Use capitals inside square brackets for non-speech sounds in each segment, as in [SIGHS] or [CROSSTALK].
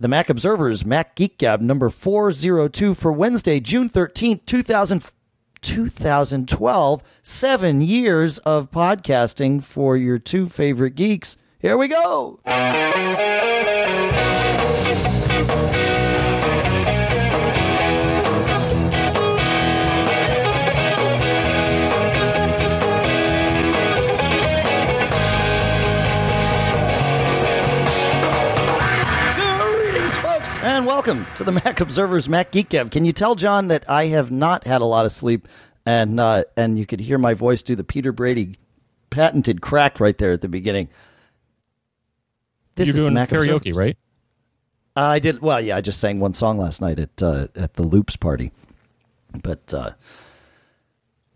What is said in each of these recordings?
the Mac Observer's Mac Geek Gab number 402 for Wednesday, June 13th, 2000, 2012. Seven years of podcasting for your two favorite geeks. Here we go. And welcome to the [LAUGHS] Mac Observer's Mac Geek Gab. Can you tell, John, that I have not had a lot of sleep, and uh, and you could hear my voice do the Peter Brady patented crack right there at the beginning. This You're is the doing Mac karaoke, Observer's. right? I did well. Yeah, I just sang one song last night at uh, at the Loops party. But uh,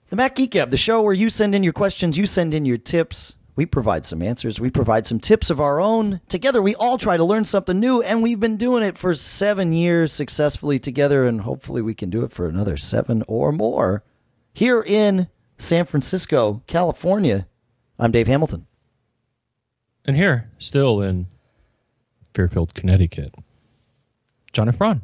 the Mac Geek Gab, the show where you send in your questions, you send in your tips. We provide some answers. We provide some tips of our own. Together, we all try to learn something new, and we've been doing it for seven years successfully together, and hopefully, we can do it for another seven or more here in San Francisco, California. I'm Dave Hamilton. And here, still in Fairfield, Connecticut, John F. Braun.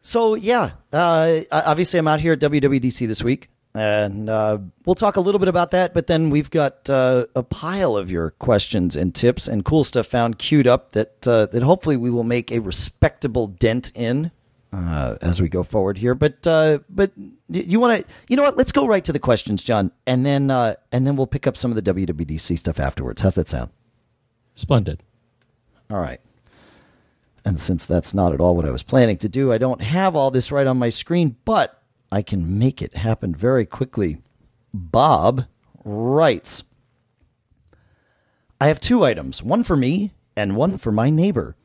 So yeah, uh, obviously I'm out here at WWDC this week, and uh, we'll talk a little bit about that. But then we've got uh, a pile of your questions and tips and cool stuff found queued up that uh, that hopefully we will make a respectable dent in uh, as we go forward here. But uh, but you want to you know what? Let's go right to the questions, John, and then uh, and then we'll pick up some of the WWDC stuff afterwards. How's that sound? Splendid. All right. And since that's not at all what I was planning to do, I don't have all this right on my screen, but I can make it happen very quickly. Bob writes I have two items, one for me and one for my neighbor.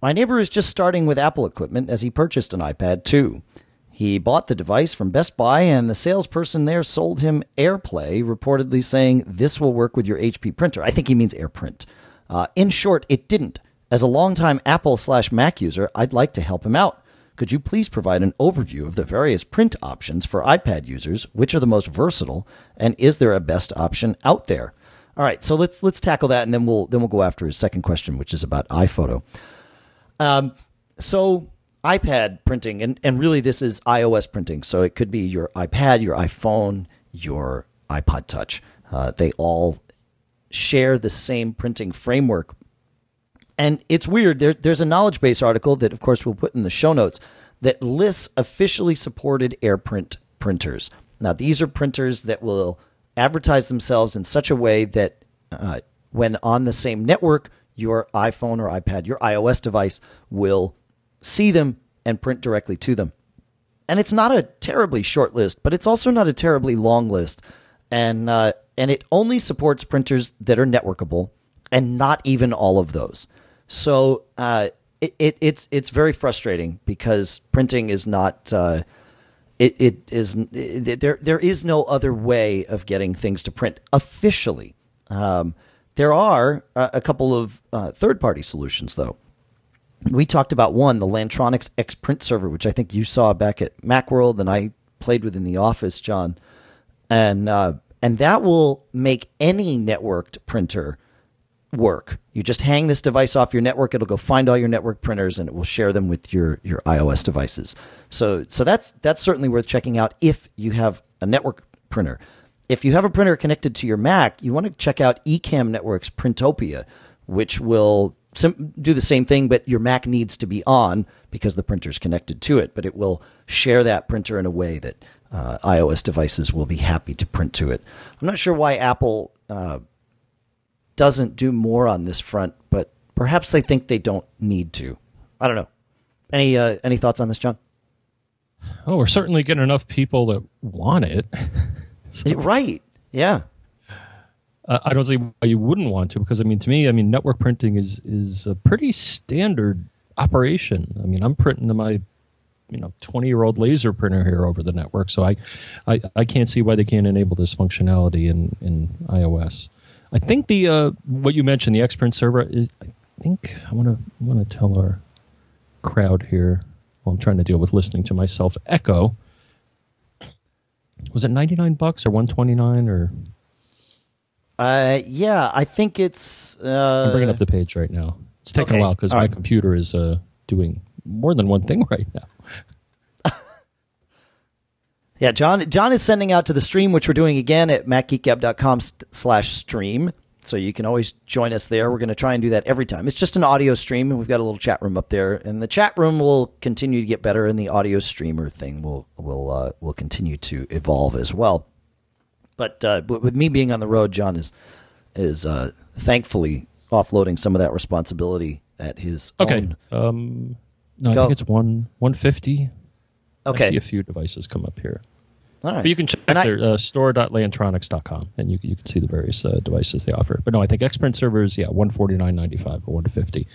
My neighbor is just starting with Apple equipment as he purchased an iPad 2. He bought the device from Best Buy, and the salesperson there sold him AirPlay, reportedly saying this will work with your HP printer. I think he means AirPrint. Uh, in short, it didn't. As a longtime Apple slash Mac user, I'd like to help him out. Could you please provide an overview of the various print options for iPad users? Which are the most versatile, and is there a best option out there? All right, so let's let's tackle that, and then we'll then we'll go after his second question, which is about iPhoto. Um, so iPad printing, and, and really this is iOS printing. So it could be your iPad, your iPhone, your iPod Touch. Uh, they all share the same printing framework. And it's weird. There, there's a knowledge base article that, of course, we'll put in the show notes that lists officially supported AirPrint printers. Now, these are printers that will advertise themselves in such a way that uh, when on the same network, your iPhone or iPad, your iOS device will see them and print directly to them. And it's not a terribly short list, but it's also not a terribly long list. And uh, and it only supports printers that are networkable, and not even all of those. So uh, it, it, it's it's very frustrating because printing is not. Uh, it, it is it, there. There is no other way of getting things to print officially. Um, there are a, a couple of uh, third-party solutions, though. We talked about one, the Lantronix X Print Server, which I think you saw back at MacWorld, and I played with in the office, John, and uh, and that will make any networked printer work. You just hang this device off your network; it'll go find all your network printers, and it will share them with your your iOS devices. So so that's that's certainly worth checking out if you have a network printer. If you have a printer connected to your Mac, you want to check out Ecamm Networks Printopia, which will sim- do the same thing, but your Mac needs to be on because the printer's connected to it. But it will share that printer in a way that uh, iOS devices will be happy to print to it. I'm not sure why Apple uh, doesn't do more on this front, but perhaps they think they don't need to. I don't know. Any uh, any thoughts on this, John? Oh, we're certainly getting enough people that want it. [LAUGHS] Right. Yeah. Uh, I don't see why you wouldn't want to, because I mean, to me, I mean, network printing is is a pretty standard operation. I mean, I'm printing to my you know 20 year old laser printer here over the network, so I, I I can't see why they can't enable this functionality in in iOS. I think the uh, what you mentioned, the Xprint server, is, I think I want to want to tell our crowd here. Well, I'm trying to deal with listening to myself echo. Was it 99 bucks or 129 or? Uh, yeah, I think it's. Uh, I'm bringing up the page right now. It's taking Okay. a while because my right. computer is uh, doing more than one thing [LAUGHS] right now. Yeah, John. John is sending out to the stream, which we're doing again at macgeekgab.com slash stream. So you can always join us there. We're going to try and do that every time. It's just an audio stream, and we've got a little chat room up there. And the chat room will continue to get better, and the audio streamer thing will will uh, will continue to evolve as well. But uh, with me being on the road, John is is uh, thankfully offloading some of that responsibility at his Okay. own. Um, no, I Go. think it's one one fifty. I Okay, see a few devices come up here. all right. But you can check And I- uh, store.lantronix.com and you, you can see the various uh, devices they offer. But no, I think Xprint servers, yeah, one forty nine ninety five or one fifty,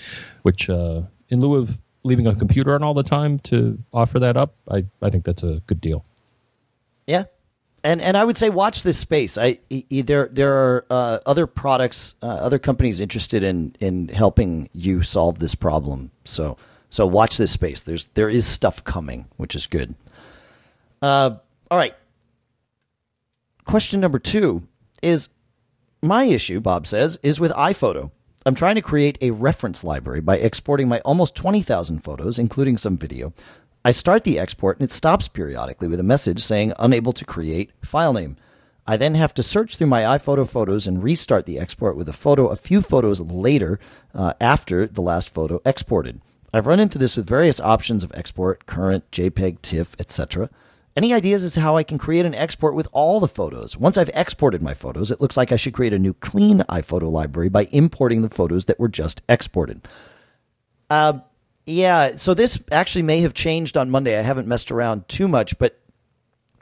which uh, in lieu of leaving a computer on all the time to offer that up, I, I think that's a good deal. Yeah, and and I would say watch this space. I e- e- there there are uh, other products, uh, other companies interested in in helping you solve this problem. So so watch this space. There's there is stuff coming, which is good. Uh, all right. Question number two is my issue. Bob says is with iPhoto. I'm trying to create a reference library by exporting my almost 20,000 photos, including some video. I start the export and it stops periodically with a message saying unable to create file name. I then have to search through my iPhoto photos and restart the export with a photo a few photos later uh, after the last photo exported. I've run into this with various options of export, current, JPEG, TIFF, etc. Any ideas as to how I can create an export with all the photos? Once I've exported my photos, it looks like I should create a new clean iPhoto library by importing the photos that were just exported. Uh, yeah, so this actually may have changed on Monday. I haven't messed around too much, but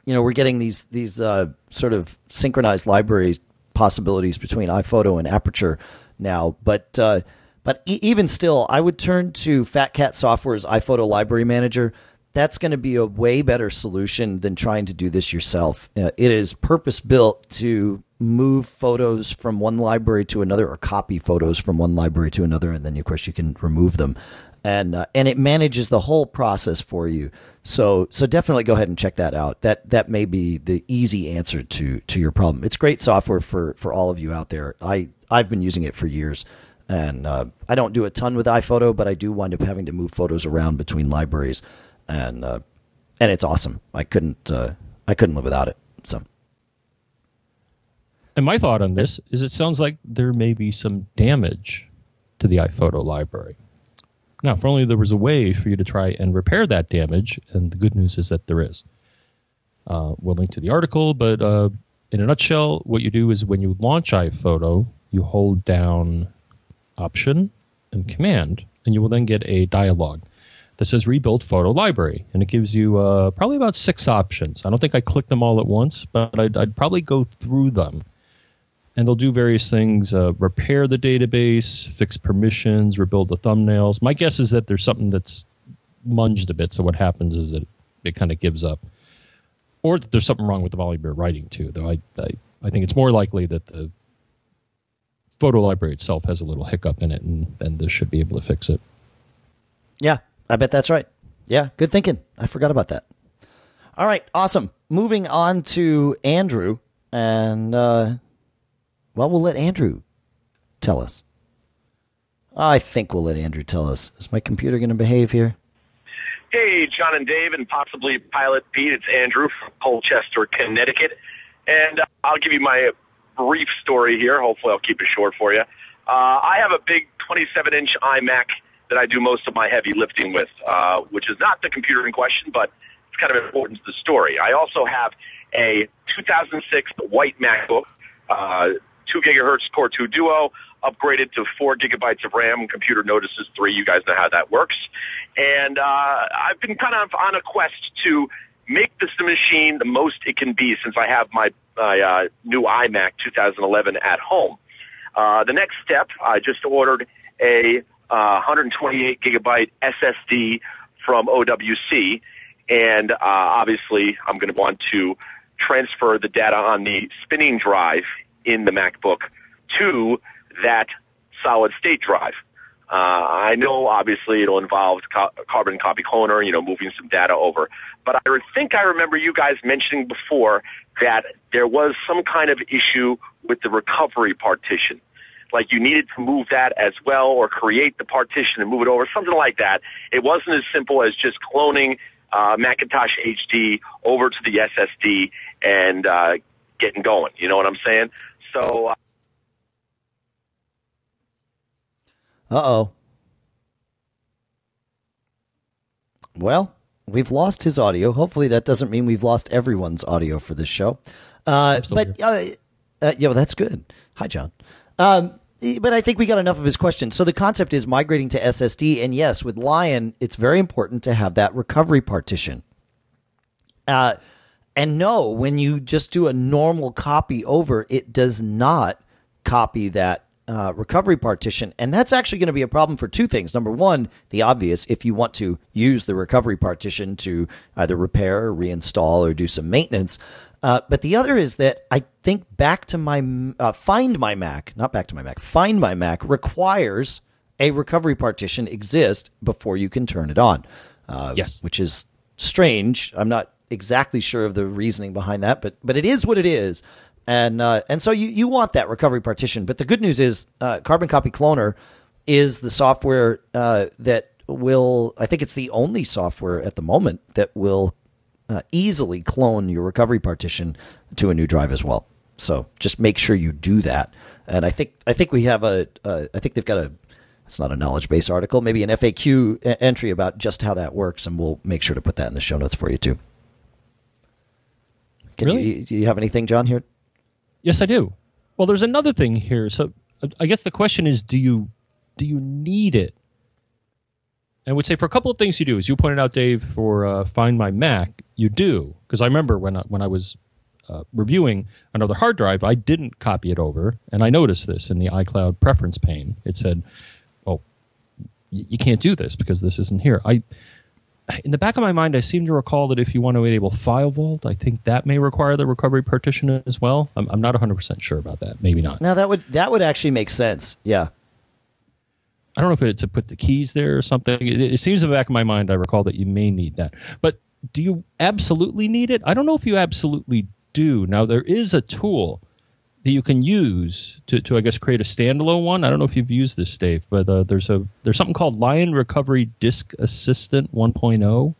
you know, we're getting these these uh, sort of synchronized library possibilities between iPhoto and Aperture now. But uh, but e- even still, I would turn to Fat Cat Software's iPhoto Library Manager. That's going to be a way better solution than trying to do this yourself. Uh, it is purpose built to move photos from one library to another, or copy photos from one library to another, and then of course you can remove them and uh, and it manages the whole process for you. So so definitely go ahead and check that out. That that may be the easy answer to to your problem. It's great software for for all of you out there. I I've been using it for years, and uh, I don't do a ton with iPhoto, but I do wind up having to move photos around between libraries, and uh, and it's awesome. I couldn't uh, I couldn't live without it. So And my thought on this is it sounds like there may be some damage to the iPhoto library. Now, if only there was a way for you to try and repair that damage, and the good news is that there is. Uh, we'll link to the article, but uh, in a nutshell, what you do is when you launch iPhoto, you hold down Option and Command, and you will then get a dialog that says Rebuild Photo Library, and it gives you uh, probably about six options. I don't think I clicked them all at once, but I'd, I'd probably go through them. And they'll do various things uh, repair the database fix permissions rebuild the thumbnails. My guess is that there's something that's munged a bit so what happens is it, it kind of gives up. Or that there's something wrong with the volume you're writing to though I, I, I think it's more likely that the photo library itself has a little hiccup in it and, and this should be able to fix it yeah, I bet that's right. Yeah, good thinking. I forgot about that. All right, awesome. Moving on to Andrew, and uh, well, we'll let Andrew tell us. I think we'll let Andrew tell us. Is my computer going to behave here? Hey, John and Dave, and possibly Pilot Pete. It's Andrew from Colchester, Connecticut. And uh, I'll give you my brief story here. Hopefully, I'll keep it short for you. Uh, I have a big 27 inch iMac that I do most of my heavy lifting with, uh, which is not the computer in question, but it's kind of important to the story. I also have a 2006 white MacBook, uh, 2 gigahertz Core 2 Duo, upgraded to 4 gigabytes of RAM. Computer notices 3. You guys know how that works. And uh, I've been kind of on a quest to make this the machine the most it can be since I have my, my uh, new iMac 2011 at home. Uh, the next step, I just ordered a uh, 128 gigabyte SSD from OWC, and uh, obviously I'm going to want to transfer the data on the spinning drive in the MacBook to that solid state drive. Uh, I know obviously it'll involve co- carbon copy cloner, you know, moving some data over. But I think I remember you guys mentioning before that there was some kind of issue with the recovery partition. like you needed to move that as well or create the partition and move it over, something like that. It wasn't as simple as just cloning uh, Macintosh HD over to the SSD and uh, getting going. You know what I'm saying? So. Uh oh. Well, we've lost his audio. Hopefully, that doesn't mean we've lost everyone's audio for this show. Uh, but uh, uh, yeah, well, that's good. Hi, John. Um, but I think we got enough of his question. So the concept is migrating to SSD, and yes, with Lion, it's very important to have that recovery partition. Uh, and no, when you just do a normal copy over, it does not copy that uh, recovery partition. And that's actually going to be a problem for two things. Number one, the obvious, if you want to use the recovery partition to either repair or reinstall or do some maintenance. Uh, but the other is that I think back to my uh, find my Mac, not back to my Mac, find my Mac requires a recovery partition exist before you can turn it on. Uh, yes, which is strange. I'm not exactly sure of the reasoning behind that, but but it is what it is. And uh, and so you you want that recovery partition. But the good news is uh, Carbon Copy Cloner is the software uh, that will. I think it's the only software at the moment that will uh, easily clone your recovery partition to a new drive as well. So just make sure you do that. And I think I think we have a uh, I think they've got a it's not a knowledge base article, maybe an FAQ entry about just how that works, and we'll make sure to put that in the show notes for you too. Can really? You, do you have anything, John? Here? Yes, I do. Well, there's another thing here. So I guess the question is, do you do you need it? I would say for a couple of things you do, as you pointed out, Dave, for uh, Find My Mac, you do because I remember when I, when I was uh, reviewing another hard drive, I didn't copy it over, and I noticed this in the iCloud preference pane. It said, "Oh, you can't do this because this isn't here." I in the back of my mind, I seem to recall that if you want to enable File Vault, I think that may require the recovery partition as well. I'm, I'm not 100 percent sure about that. Maybe not. Now that would that would actually make sense. Yeah. I don't know if it's to put the keys there or something. It, it, seems in the back of my mind I recall that you may need that. But do you absolutely need it? I don't know if you absolutely do. Now there is a tool that you can use to, to I guess create a standalone one. I don't know if you've used this, Dave, but uh, there's a there's something called Lion Recovery Disk Assistant 1.0.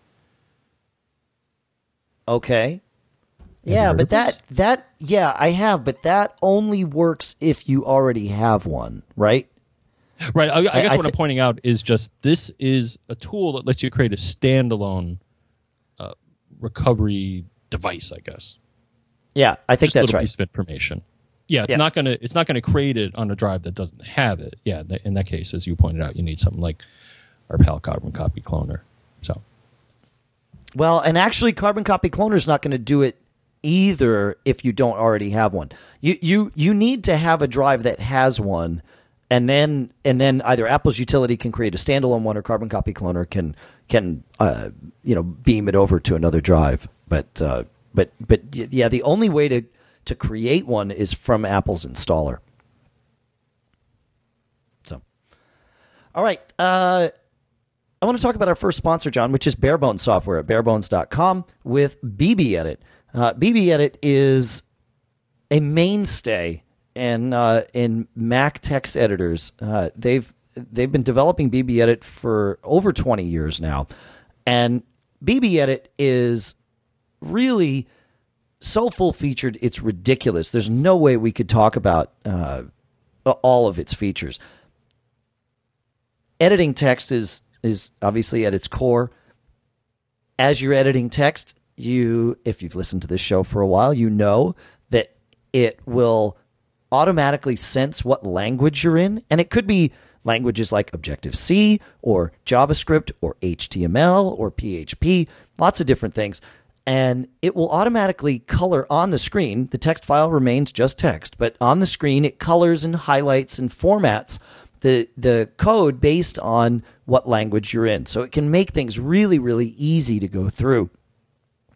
Okay. Yeah, but that that yeah, I have, but that only works if you already have one, right? Right. I, I guess I, I what th- I'm pointing out is just this is a tool that lets you create a standalone uh, recovery device. I guess. Yeah, I think just that's a right. Piece of information. Yeah, it's yeah. not gonna it's not gonna create it on a drive that doesn't have it. Yeah, in that case, as you pointed out, you need something like our pal Carbon Copy Cloner. So. Well, and actually, Carbon Copy Cloner is not going to do it either if you don't already have one. You you you need to have a drive that has one and then and then either Apple's utility can create a standalone one, or Carbon Copy Cloner can can uh, you know beam it over to another drive. But uh, but but yeah, the only way to to create one is from Apple's installer. So, all right. Uh, I want to talk about our first sponsor, John, which is Barebones Software at barebones.com with BB Edit. Uh, BB Edit is a mainstay and uh, in Mac text editors. Uh, they've they've been developing BB Edit for over 20 years now, and BB Edit is really so full featured. It's ridiculous. There's no way we could talk about uh, all of its features. Editing text is is obviously at its core. As you're editing text, you if you've listened to this show for a while, you know that it will automatically sense what language you're in. And it could be languages like Objective C or JavaScript or HTML or PHP, lots of different things. And it will automatically color on the screen. The text file remains just text, but on the screen it colors and highlights and formats the, the code based on what language you're in. So it can make things really, really easy to go through.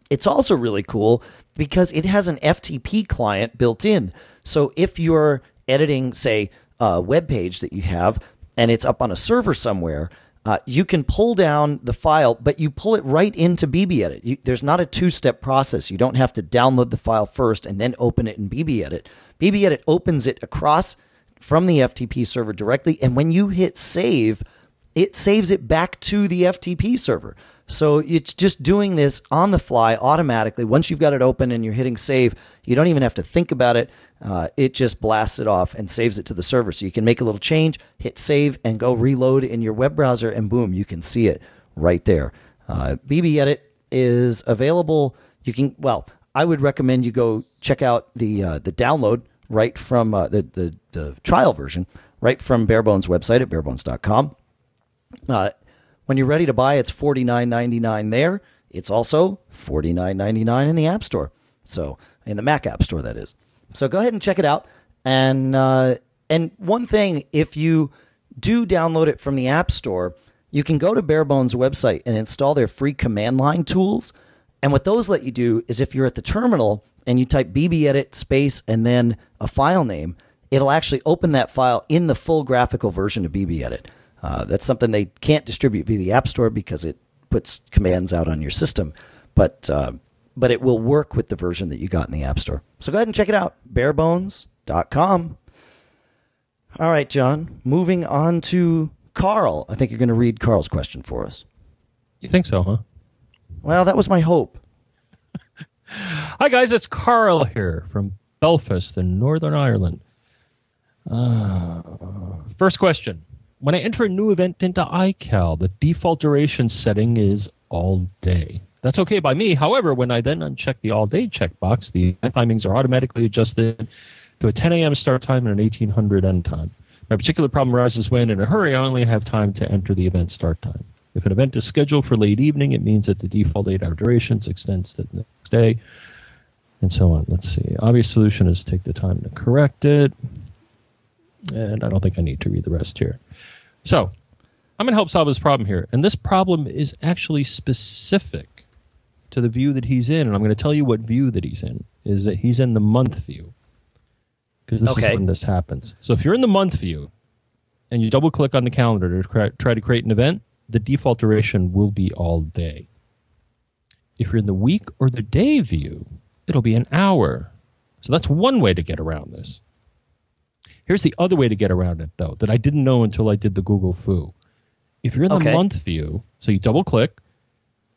It's also really cool because it has an FTP client built in. So if you're editing, say, a web page that you have and it's up on a server somewhere, uh, you can pull down the file, but you pull it right into BBEdit. You, there's not a two step process. You don't have to download the file first and then open it in BBEdit. BBEdit opens it across from the FTP server directly. And when you hit save, it saves it back to the FTP server. So it's just doing this on the fly automatically. Once you've got it open and you're hitting save, you don't even have to think about it. Uh, it just blasts it off and saves it to the server. So you can make a little change, hit save, and go reload in your web browser, and boom, you can see it right there. Uh, BB Edit is available. You can well, I would recommend you go check out the uh, the download right from uh, the, the the trial version right from Barebones website at barebones.com. Uh, when you're ready to buy, it's $49.99 there. It's also $49.99 in the App Store. So in the Mac App Store, that is. So go ahead and check it out. And uh, and one thing, if you do download it from the App Store, you can go to Barebones website and install their free command line tools. And what those let you do is if you're at the terminal and you type bbedit space and then a file name, it'll actually open that file in the full graphical version of BB edit. Uh, that's something they can't distribute via the App Store because it puts commands out on your system. But uh, but it will work with the version that you got in the App Store. So go ahead and check it out. Barebones.com. All right, John. Moving on to Carl. I think you're going to read Carl's question for us. You think so, huh? Well, that was my hope. [LAUGHS] Hi, guys. It's Carl here from Belfast in Northern Ireland. Uh, first question. When I enter a new event into iCal, the default duration setting is all day. That's okay by me. However, when I then uncheck the all day checkbox, the timings are automatically adjusted to a 10 a.m. start time and an 1800 end time. My particular problem arises when, in a hurry, I only have time to enter the event start time. If an event is scheduled for late evening, it means that the default eight hour duration extends to the next day, and so on. Let's see. Obvious solution is take the time to correct it. And I don't think I need to read the rest here. So, I'm going to help solve this problem here. And this problem is actually specific to the view that he's in. And I'm going to tell you what view that he's in. Is that he's in the month view. Because this Okay. is when this happens. So if you're in the month view and you double click on the calendar to try to create an event, the default duration will be all day. If you're in the week or the day view, it'll be an hour. So that's one way to get around this. Here's the other way to get around it, though, that I didn't know until I did the Google fu. If you're in the Okay. month view, so you double click,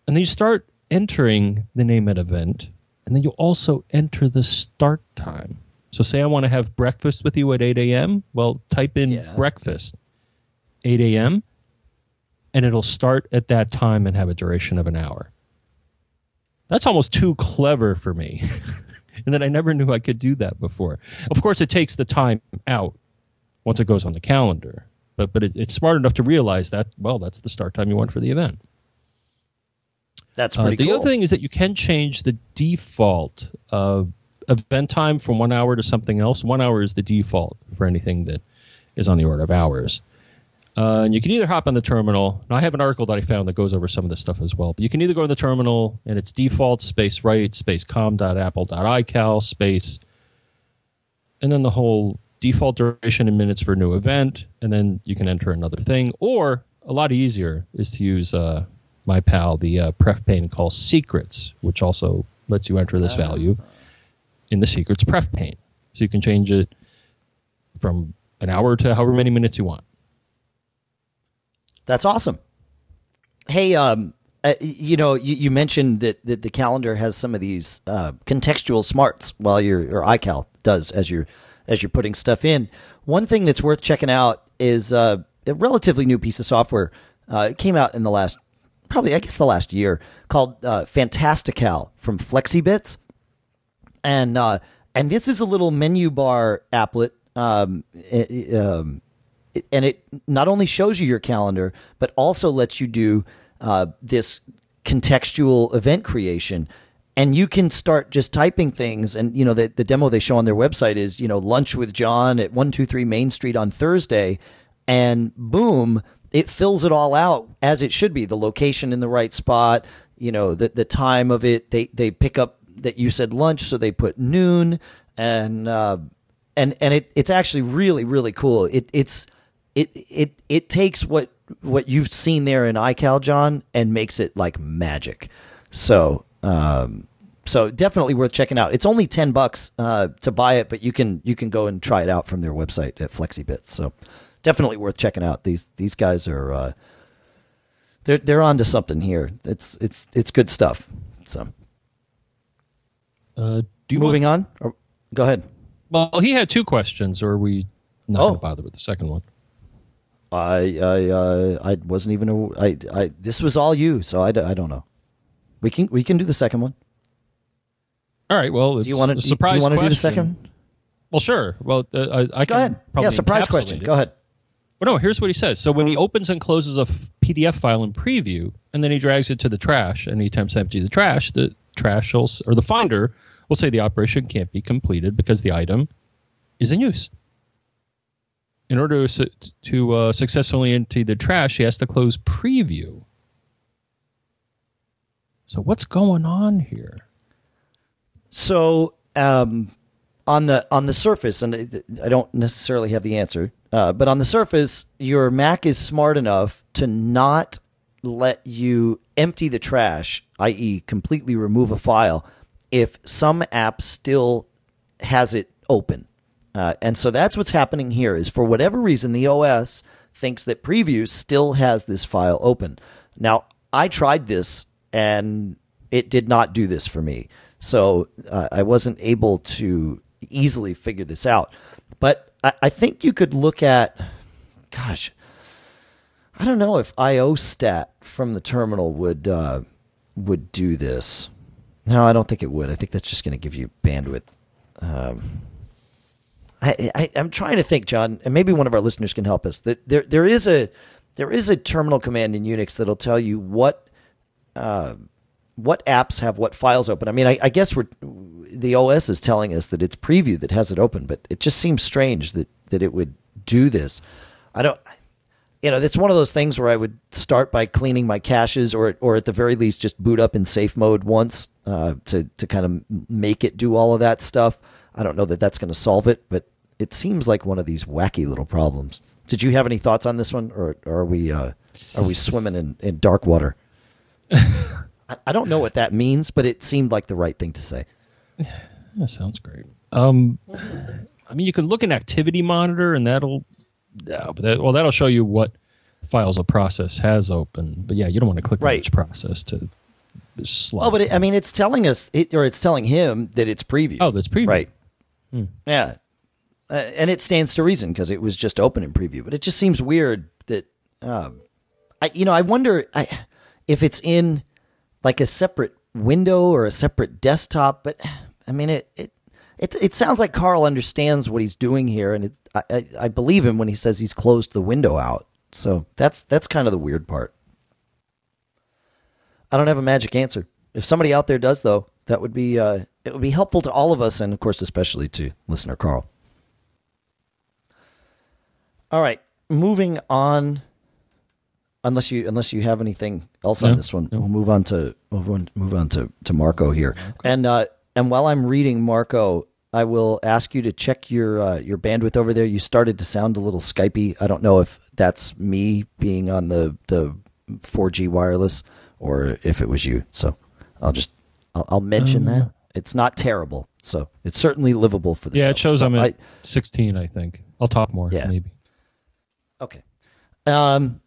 and then you start entering the name of an event, and then you also enter the start time. So, say I want to have breakfast with you at 8 a.m. Well, type in Yeah. breakfast, 8 a.m., and it'll start at that time and have a duration of an hour. That's almost too clever for me. [LAUGHS] and that I never knew I could do that before. Of course, it takes the time out once it goes on the calendar, but but it, it's smart enough to realize that well, that's the start time you want for the event. That's Uh, pretty the cool. other thing is that you can change the default uh, event time from one hour to something else. One hour is the default for anything that is on the order of hours. Uh, and you can either hop on the terminal. Now, I have an article that I found that goes over some of this stuff as well. But you can either go to the terminal and it's default space write space com.apple.ical space, and then the whole default duration in minutes for a new event, and then you can enter another thing. Or a lot easier is to use uh, my pal, the uh, pref pane called secrets, which also lets you enter this value in the secrets pref pane. So you can change it from an hour to however many minutes you want. That's awesome. Hey, um, uh, you know, you, you mentioned that, that the calendar has some of these uh, contextual smarts while you're or iCal does as you're as you're putting stuff in. One thing that's worth checking out is uh, a relatively new piece of software. Uh, it came out in the last, probably I guess the last year, called uh, Fantastical from FlexiBits and uh, and this is a little menu bar applet. Um, um, and it not only shows you your calendar, but also lets you do uh, this contextual event creation. And you can start just typing things. And, you know, the, the demo they show on their website is, you know, lunch with John at 123 Main Street on Thursday. And boom, it fills it all out as it should be the location in the right spot, you know, the, the time of it. They, they pick up that you said lunch, so they put noon. And, uh, and and it it's actually really really cool. It it's it it it takes what what you've seen there in iCal John and makes it like magic. So um so definitely worth checking out. It's only ten bucks uh, to buy it, but you can you can go and try it out from their website at FlexiBits. So definitely worth checking out. These these guys are uh, they're they're onto something here. It's it's it's good stuff. So Uh, do you moving on, or, go ahead. Well, he had two questions, or are we not Oh. bother with the second one? I I uh, I wasn't even a, I I this was all you, so I, I don't know. We can we can do the second one. All right. Well, it's Do you want to a do surprise you want to do the second? Well, sure. Well, uh, I, I Go can ahead. probably Yeah, surprise question. it. Go ahead. Well, no, here's what he says. So when he opens and closes a PDF file in preview, and then he drags it to the trash, and he attempts to empty the trash, the trash will, or the finder will say the operation can't be completed because the item is in use. In order to, to uh, successfully empty the trash, he has to close preview. So what's going on here? So um, on the on the surface, and I- don't necessarily have the answer, uh, but on the surface, your Mac is smart enough to not let you empty the trash, i.e., completely remove a file, if some app still has it open. Uh, and so that's what's happening here. Is for whatever reason the OS thinks that Preview still has this file open. Now I tried this and it did not do this for me. So uh, I wasn't able to easily figure this out. But I, I think you could look at, gosh, I don't know if IOstat from the terminal would uh, would do this. No, I don't think it would. I think that's just going to give you bandwidth. Um, I, I'm trying to think, John, and maybe one of our listeners can help us. That there there is a there is a terminal command in Unix that'll tell you what uh, what apps have what files open. I mean, I, I guess we're the OS is telling us that it's preview that has it open, but it just seems strange that that it would do this. I don't. You know, it's one of those things where I would start by cleaning my caches, or or at the very least, just boot up in safe mode once uh, to to kind of make it do all of that stuff. I don't know that that's going to solve it, but it seems like one of these wacky little problems. Did you have any thoughts on this one, or, or are we uh, are we swimming in, in dark water? [LAUGHS] I, I don't know what that means, but it seemed like the right thing to say. [SIGHS] That sounds great. Um, I mean, you can look in Activity Monitor, and that'll, yeah, but that, well, that'll show you what files a process has open. But yeah, you don't want to click Right. on each process to slide. Oh, but it, I mean, it's telling us, it, or it's telling him that it's preview. Oh, that's preview. Right. Yeah. Uh, and it stands to reason because it was just open in preview. But it just seems weird that, um, I you know, I wonder I, if it's in like a separate window or a separate desktop. But I mean, it it it, it sounds like Carl understands what he's doing here, and it, I, I I believe him when he says he's closed the window out. So that's that's kind of the weird part. I don't have a magic answer. If somebody out there does, though, that would be uh, it would be helpful to all of us, and of course, especially to listener Carl. All right, moving on. Unless you unless you have anything else on this one, no. we'll move on to on, move on to, to Marco here. And uh, and while I'm reading Marco, I will ask you to check your uh, your bandwidth over there. You started to sound a little Skypey. I don't know if that's me being on the the 4G wireless or if it was you. So I'll just I'll, I'll mention that it's not terrible. So it's certainly livable for the Yeah, show. it shows I'm at I- 16, I think. I'll talk more, Yeah. maybe. Okay. Um,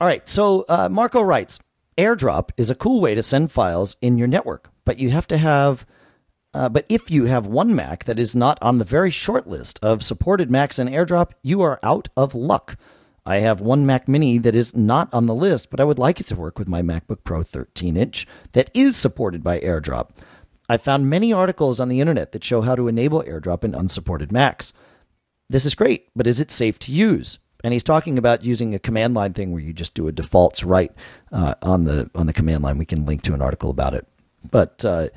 all right. So uh, Marco writes AirDrop is a cool way to send files in your network, but you have to have. Uh, but if you have one Mac that is not on the very short list of supported Macs in AirDrop, you are out of luck. I have one Mac Mini that is not on the list, but I would like it to work with my MacBook Pro 13 inch that is supported by AirDrop. I found many articles on the internet that show how to enable AirDrop in unsupported Macs this is great, but is it safe to use? And he's talking about using a command line thing where you just do a defaults write uh, on the on the command line. We can link to an article about it, but uh,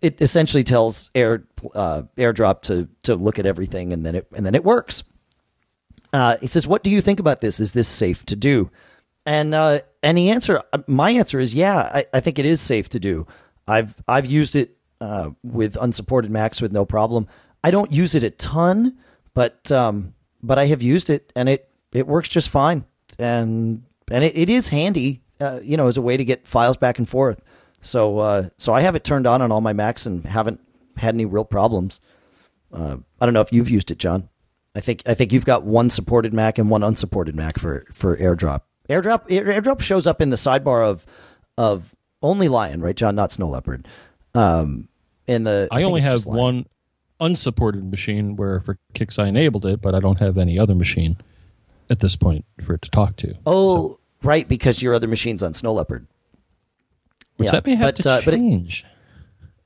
it essentially tells Air uh, AirDrop to to look at everything, and then it and then it works. Uh, he says, "What do you think about this? Is this safe to do?" And uh, and the answer, my answer is, yeah, I, I think it is safe to do. I've I've used it uh, with unsupported Macs with no problem. I don't use it a ton, but um, but I have used it and it it works just fine. And and it, it is handy, uh, you know, as a way to get files back and forth. So uh, so I have it turned on on all my Macs and haven't had any real problems. Uh, I don't know if you've used it, John. I think I think you've got one supported Mac and one unsupported Mac for for AirDrop. AirDrop AirDrop shows up in the sidebar of of only Lion, right, John? Not Snow Leopard. Um, in the I, I only have one unsupported machine where for kicks I enabled it, but I don't have any other machine at this point for it to talk to. Oh, so. right, because your other machine's on Snow Leopard. Which yeah, that may have but, to uh, change.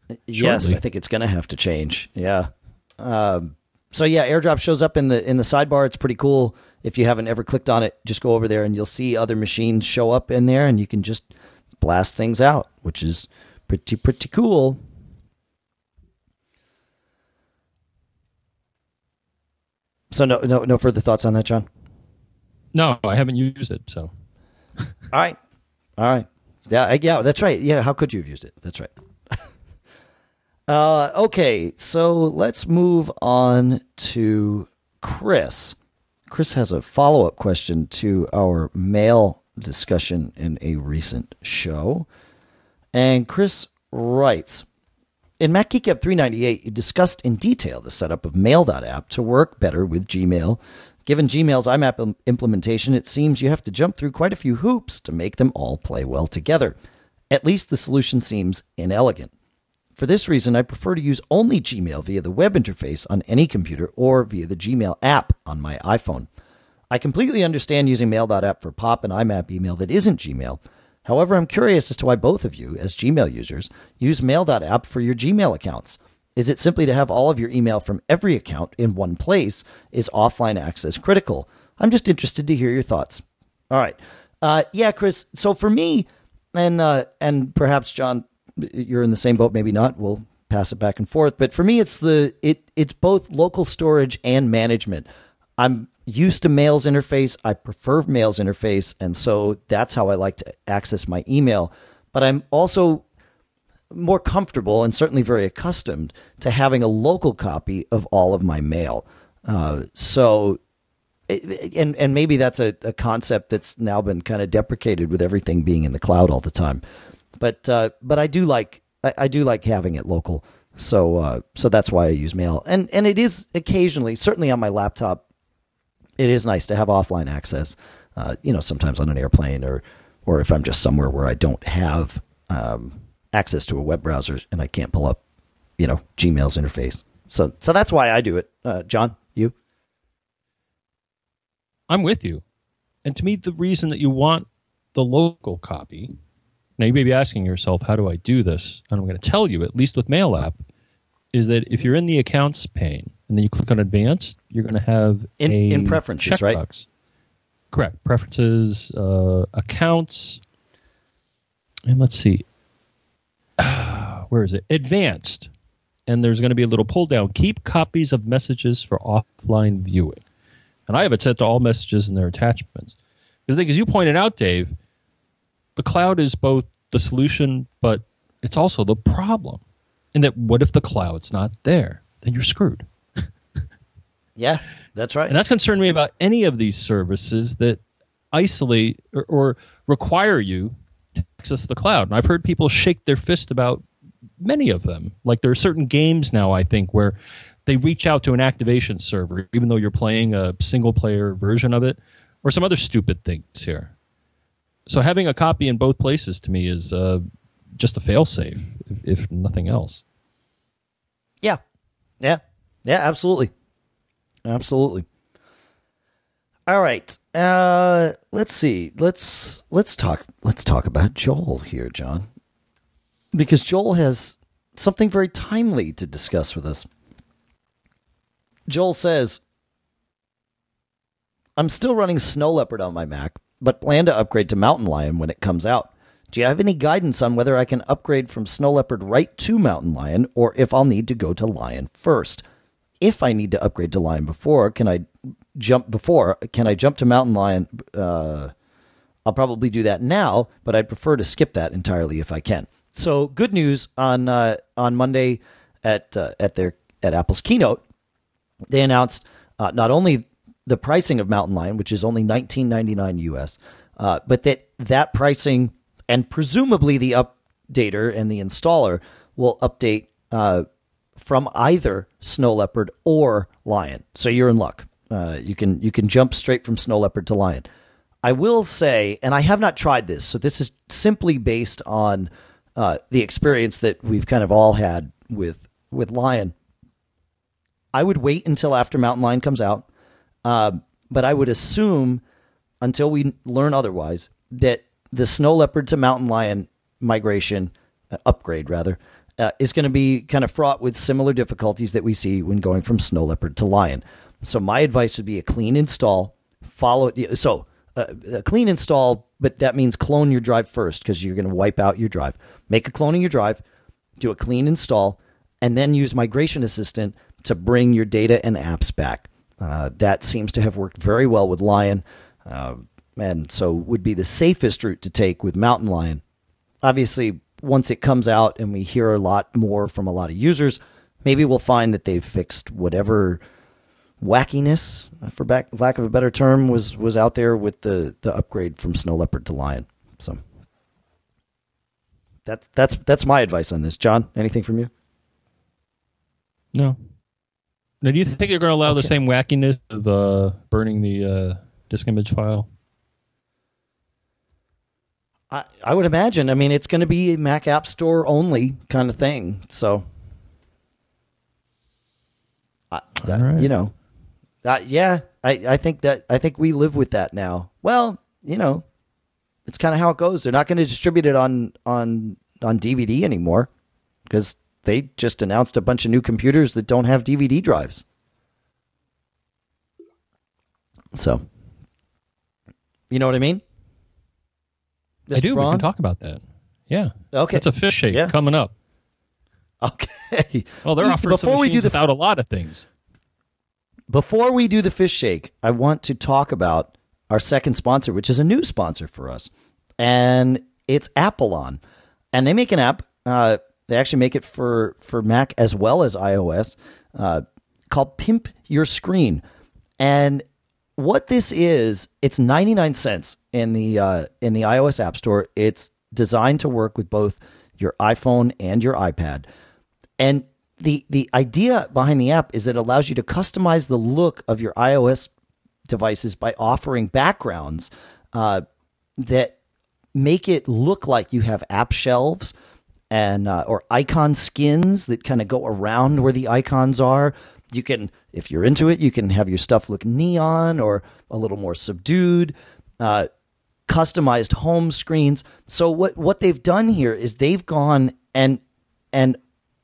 It, yes, I think it's going to have to change. Yeah. Um, so yeah, AirDrop shows up in the in the sidebar. It's pretty cool. If you haven't ever clicked on it, just go over there and you'll see other machines show up in there, and you can just blast things out, which is pretty pretty cool. So no no no further thoughts on that, John. No, I haven't used it. So. All right, all right. Yeah, yeah, that's right. Yeah, how could you have used it? That's right. [LAUGHS] uh, okay, so let's move on to Chris. Chris has a follow up question to our mail discussion in a recent show. And Chris writes In MacGeekGab 398, you discussed in detail the setup of Mail.app to work better with Gmail. Given Gmail's IMAP implementation, it seems you have to jump through quite a few hoops to make them all play well together. At least the solution seems inelegant. For this reason, I prefer to use only Gmail via the web interface on any computer or via the Gmail app on my iPhone. I completely understand using Mail.app for POP and IMAP email that isn't Gmail. However, I'm curious as to why both of you, as Gmail users, use Mail.app for your Gmail accounts. Is it simply to have all of your email from every account in one place? Is offline access critical? I'm just interested to hear your thoughts. All right. Uh, yeah, Chris. So for me, and uh, and perhaps John, you're in the same boat. Maybe not. We'll pass it back and forth. But for me, it's the it it's both local storage and management. I'm used to Mail's interface. I prefer Mail's interface, and so that's how I like to access my email. But I'm also more comfortable and certainly very accustomed to having a local copy of all of my mail. Uh, so, and and maybe that's a, a, concept that's now been kind of deprecated with everything being in the cloud all the time. But uh, but I do like I, I, do like having it local. So uh, so that's why I use mail, and and it is occasionally, certainly on my laptop, it is nice to have offline access. Uh, you know, sometimes on an airplane or or if I'm just somewhere where I don't have um, access to a web browser and I can't pull up, you know, Gmail's interface. So so that's why I do it. Uh, John, you? I'm with you. And to me, the reason that you want the local copy. Now you may be asking yourself, how do I do this? And I'm going to tell you, at least with Mail app, is that if you're in the accounts pane and then you click on advanced, you're going to have in, in preferences, right? Correct. Preferences, uh, accounts, and let's see, [SIGHS] where is it? Advanced. And there's going to be a little pull down. Keep copies of messages for offline viewing. And I have it set to all messages and their attachments. Because I think, as you pointed out, Dave, the cloud is both the solution, but it's also the problem. And that what if the cloud's not there? Then you're screwed. [LAUGHS] yeah, that's right. And that's concerned me about any of these services that isolate or, or require you to access the cloud. And I've heard people shake their fist about many of them. Like there are certain games now, I think, where they reach out to an activation server, even though you're playing a single player version of it, or some other stupid things here. So having a copy in both places to me is uh, just a failsafe, if, if nothing else. Yeah, yeah, yeah, absolutely, absolutely. All right, uh, let's see. Let's let's talk. Let's talk about Joel here, John, because Joel has something very timely to discuss with us. Joel says, "I'm still running Snow Leopard on my Mac, but plan to upgrade to Mountain Lion when it comes out. Do you have any guidance on whether I can upgrade from Snow Leopard right to Mountain Lion or if I'll need to go to Lion first? If I need to upgrade to Lion before, can I jump before? Can I jump to Mountain Lion? Uh, I'll probably do that now, but I'd prefer to skip that entirely if I can. So, good news on uh, on Monday at uh, at their at Apple's keynote, they announced uh, not only the pricing of Mountain Lion, which is only 19.99 US, uh, but that that pricing and presumably the updater and the installer will update uh, from either Snow Leopard or Lion. So you're in luck. Uh, you can you can jump straight from Snow Leopard to Lion. I will say, and I have not tried this, so this is simply based on uh, the experience that we've kind of all had with with Lion. I would wait until after Mountain Lion comes out, uh, but I would assume until we learn otherwise that the Snow Leopard to Mountain Lion migration uh, upgrade rather uh, is going to be kind of fraught with similar difficulties that we see when going from Snow Leopard to Lion. So my advice would be a clean install. Follow so uh, a clean install, but that means clone your drive first because you're going to wipe out your drive. Make a clone of your drive, do a clean install, and then use Migration Assistant to bring your data and apps back. Uh, that seems to have worked very well with Lion, uh, and so would be the safest route to take with Mountain Lion. Obviously, once it comes out and we hear a lot more from a lot of users, maybe we'll find that they've fixed whatever wackiness, for back, lack of a better term, was was out there with the the upgrade from Snow Leopard to Lion. So that that's that's my advice on this. John, anything from you? No. Now, do you think they're going to allow okay. the same wackiness of uh, burning the uh, disk image file? I, I would imagine. I mean, it's going to be a Mac App Store only kind of thing. So, I, that, right. you know, uh, yeah, I, I think that I think we live with that now. Well, you know, it's kind of how it goes. They're not going to distribute it on on on DVD anymore because they just announced a bunch of new computers that don't have DVD drives. So, you know what I mean? Mr. I do. Braun? We can talk about that. Yeah. Okay. It's a fish shake yeah. coming up. Okay. [LAUGHS] Well, they're offering Before we do the, without a lot of things. Before we do the fish shake, I want to talk about our second sponsor, which is a new sponsor for us, and it's Apalon. And they make an app. Uh, they actually make it for for Mac as well as iOS, uh, called Pimp Your Screen. And what this is, it's ninety nine cents in the uh, in the iOS App Store. It's designed to work with both your iPhone and your iPad, and the the idea behind the app is that it allows you to customize the look of your iOS devices by offering backgrounds uh, that make it look like you have app shelves and uh, or icon skins that kind of go around where the icons are. You can, if you're into it, you can have your stuff look neon or a little more subdued. Uh, customized home screens. So what what they've done here is they've gone and and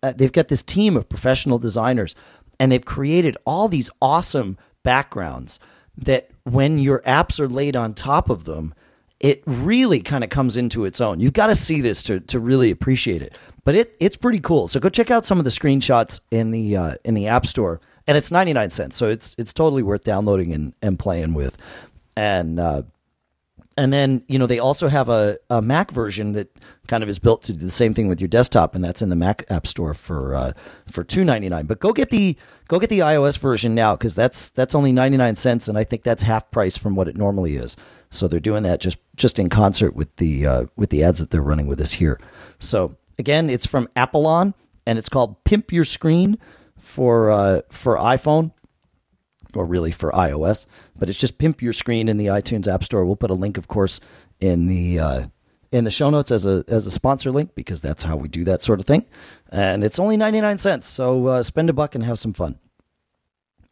uh, they've got this team of professional designers and they've created all these awesome backgrounds that when your apps are laid on top of them, it really kind of comes into its own. You've got to see this to, to really appreciate it. But it it's pretty cool. So go check out some of the screenshots in the uh, in the App Store, and it's ninety nine cents. So it's it's totally worth downloading and, and playing with. And uh, and then you know they also have a, a Mac version that kind of is built to do the same thing with your desktop, and that's in the Mac App Store for uh, for two ninety nine. But go get the go get the iOS version now because that's that's only ninety nine cents, and I think that's half price from what it normally is. So they're doing that just just in concert with the uh, with the ads that they're running with us here. So again, it's from Apalon, and it's called Pimp Your Screen for uh, for iPhone or really for iOS. But it's just pimp your screen in the iTunes App Store. We'll put a link, of course, in the uh, in the show notes as a as a sponsor link because that's how we do that sort of thing. And it's only ninety nine cents, so uh, spend a buck and have some fun.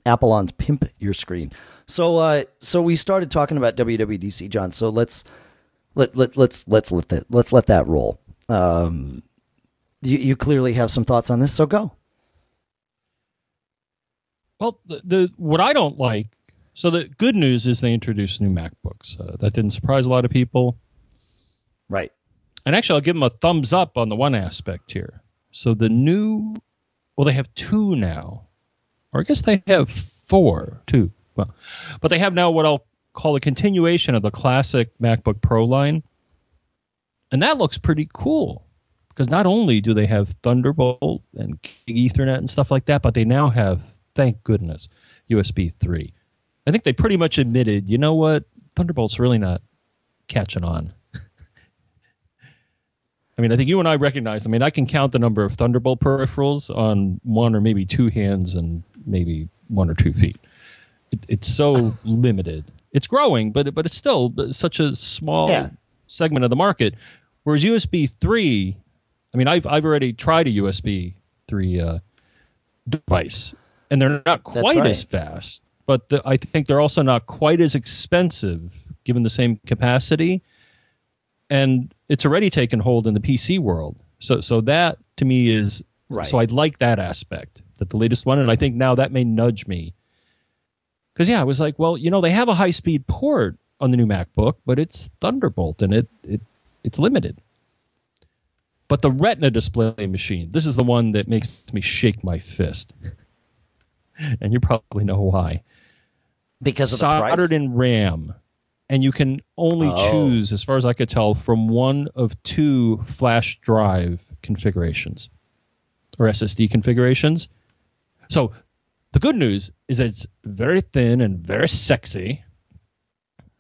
Apalon's pimp your screen. So uh, so we started talking about WWDC, John. So let's let let let's let's let that let's let that roll. Um, you, you clearly have some thoughts on this, so go. Well, the, the what I don't like. So the good news is they introduced new MacBooks. Uh, that didn't surprise a lot of people. Right. And actually, I'll give them a thumbs up on the one aspect here. So the new, well, they have two now, or I guess they have four, two. Well, but they have now what I'll call a continuation of the classic MacBook Pro line, and that looks pretty cool because not only do they have Thunderbolt and Ethernet and stuff like that, but they now have thank goodness, USB 3. I think they pretty much admitted, you know what, Thunderbolt's really not catching on. [LAUGHS] I mean, I think you and I recognize. I mean, I can count the number of Thunderbolt peripherals on one or maybe two hands and maybe one or two feet. It, it's so [LAUGHS] limited. It's growing, but but it's still such a small Yeah. segment of the market. Whereas USB three, I mean, I've I've already tried a USB three uh, device, and they're not quite right. as fast, but the, I think they're also not quite as expensive, given the same capacity, and it's already taken hold in the PC world. So so that to me is Right. so I'd like that aspect that the latest one, and I think now that may nudge me because yeah, I was like, well, you know, they have a high speed port on the new MacBook, but it's Thunderbolt and it it it's limited. But the Retina display machine, this is the one that makes me shake my fist, [LAUGHS] and you probably know why. because of the. Soldered in RAM, and you can only Oh. choose, as far as I could tell, from one of two flash drive configurations or SSD configurations. So the good news is it's very thin and very sexy.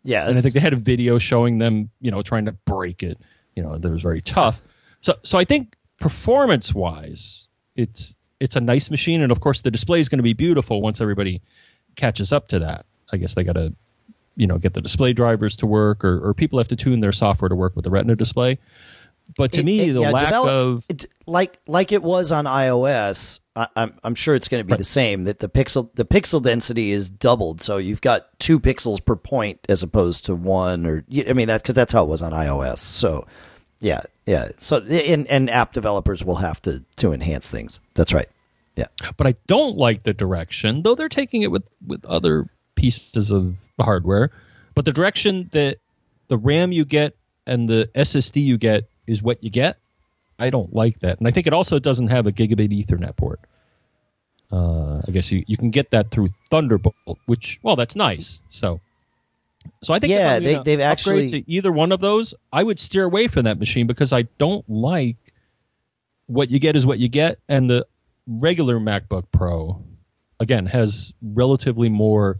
Yes. And I think they had a video showing them, you know, trying to break it. You know, that was very tough. So, so I think performance-wise, it's it's a nice machine, and of course, the display is going to be beautiful once everybody catches up to that. I guess they got to, you know, get the display drivers to work, or, or people have to tune their software to work with the Retina display. But to It- me, it- the yeah, lack develop- of it, like like it was on iOS. I, I'm I'm sure it's going to be the same. That the pixel the pixel density is doubled, so you've got two pixels per point as opposed to one. Or I mean that's because that's how it was on iOS. So yeah, yeah. So and and app developers will have to to enhance things. That's right. Yeah. but I don't like the direction, though they're taking it with with other pieces of hardware. But the direction that the RAM you get and the SSD you get is what you get. I don't like that, and I think it also doesn't have a gigabit Ethernet port. Uh, I guess you, you can get that through Thunderbolt, which well, that's nice. So, so I think Yeah, they, they've actually- to either one of those. I would steer away from that machine because I don't like what you get is what you get, and the regular MacBook Pro again has relatively more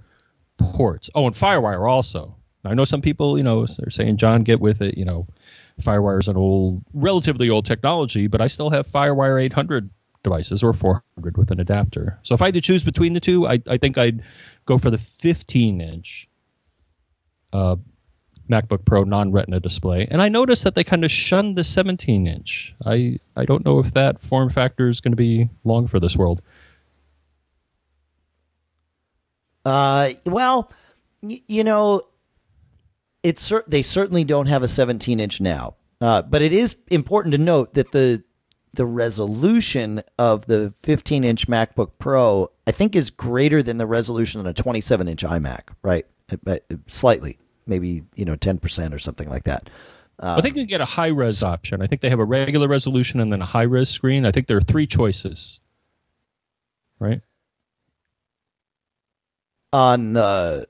ports. Oh, and FireWire also. I know some people, you know, they're saying, "John, get with it." You know, FireWire is an old, relatively old technology, but I still have FireWire 800 devices or 400 with an adapter. So if I had to choose between the two, I, I think I'd go for the 15 inch uh, MacBook Pro non-Retina display. And I noticed that they kind of shunned the 17 inch. I I don't know if that form factor is going to be long for this world. Uh, well, y- you know, it's cer- they certainly don't have a 17 inch now. Uh, but it is important to note that the the resolution of the 15 inch MacBook Pro, I think, is greater than the resolution on a 27 inch iMac, right? Uh, uh, Slightly, maybe you know 10 percent or something like that. I think you get a high res option. I think they have a regular resolution and then a high res screen. I think there are three choices. Right? On the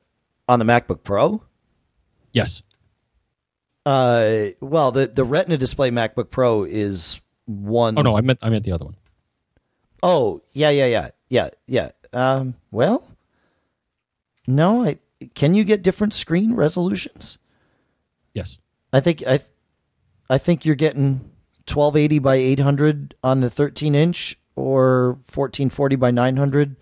on the MacBook Pro, Yes. uh, well, the the Retina display MacBook Pro is one Oh no, I meant I meant the other one. Oh, yeah, yeah, yeah, yeah, yeah. Um, well, no, I can you get different screen resolutions? Yes. I think I, I think you're getting 1280 by 800 on the 13 inch or 1440 by 900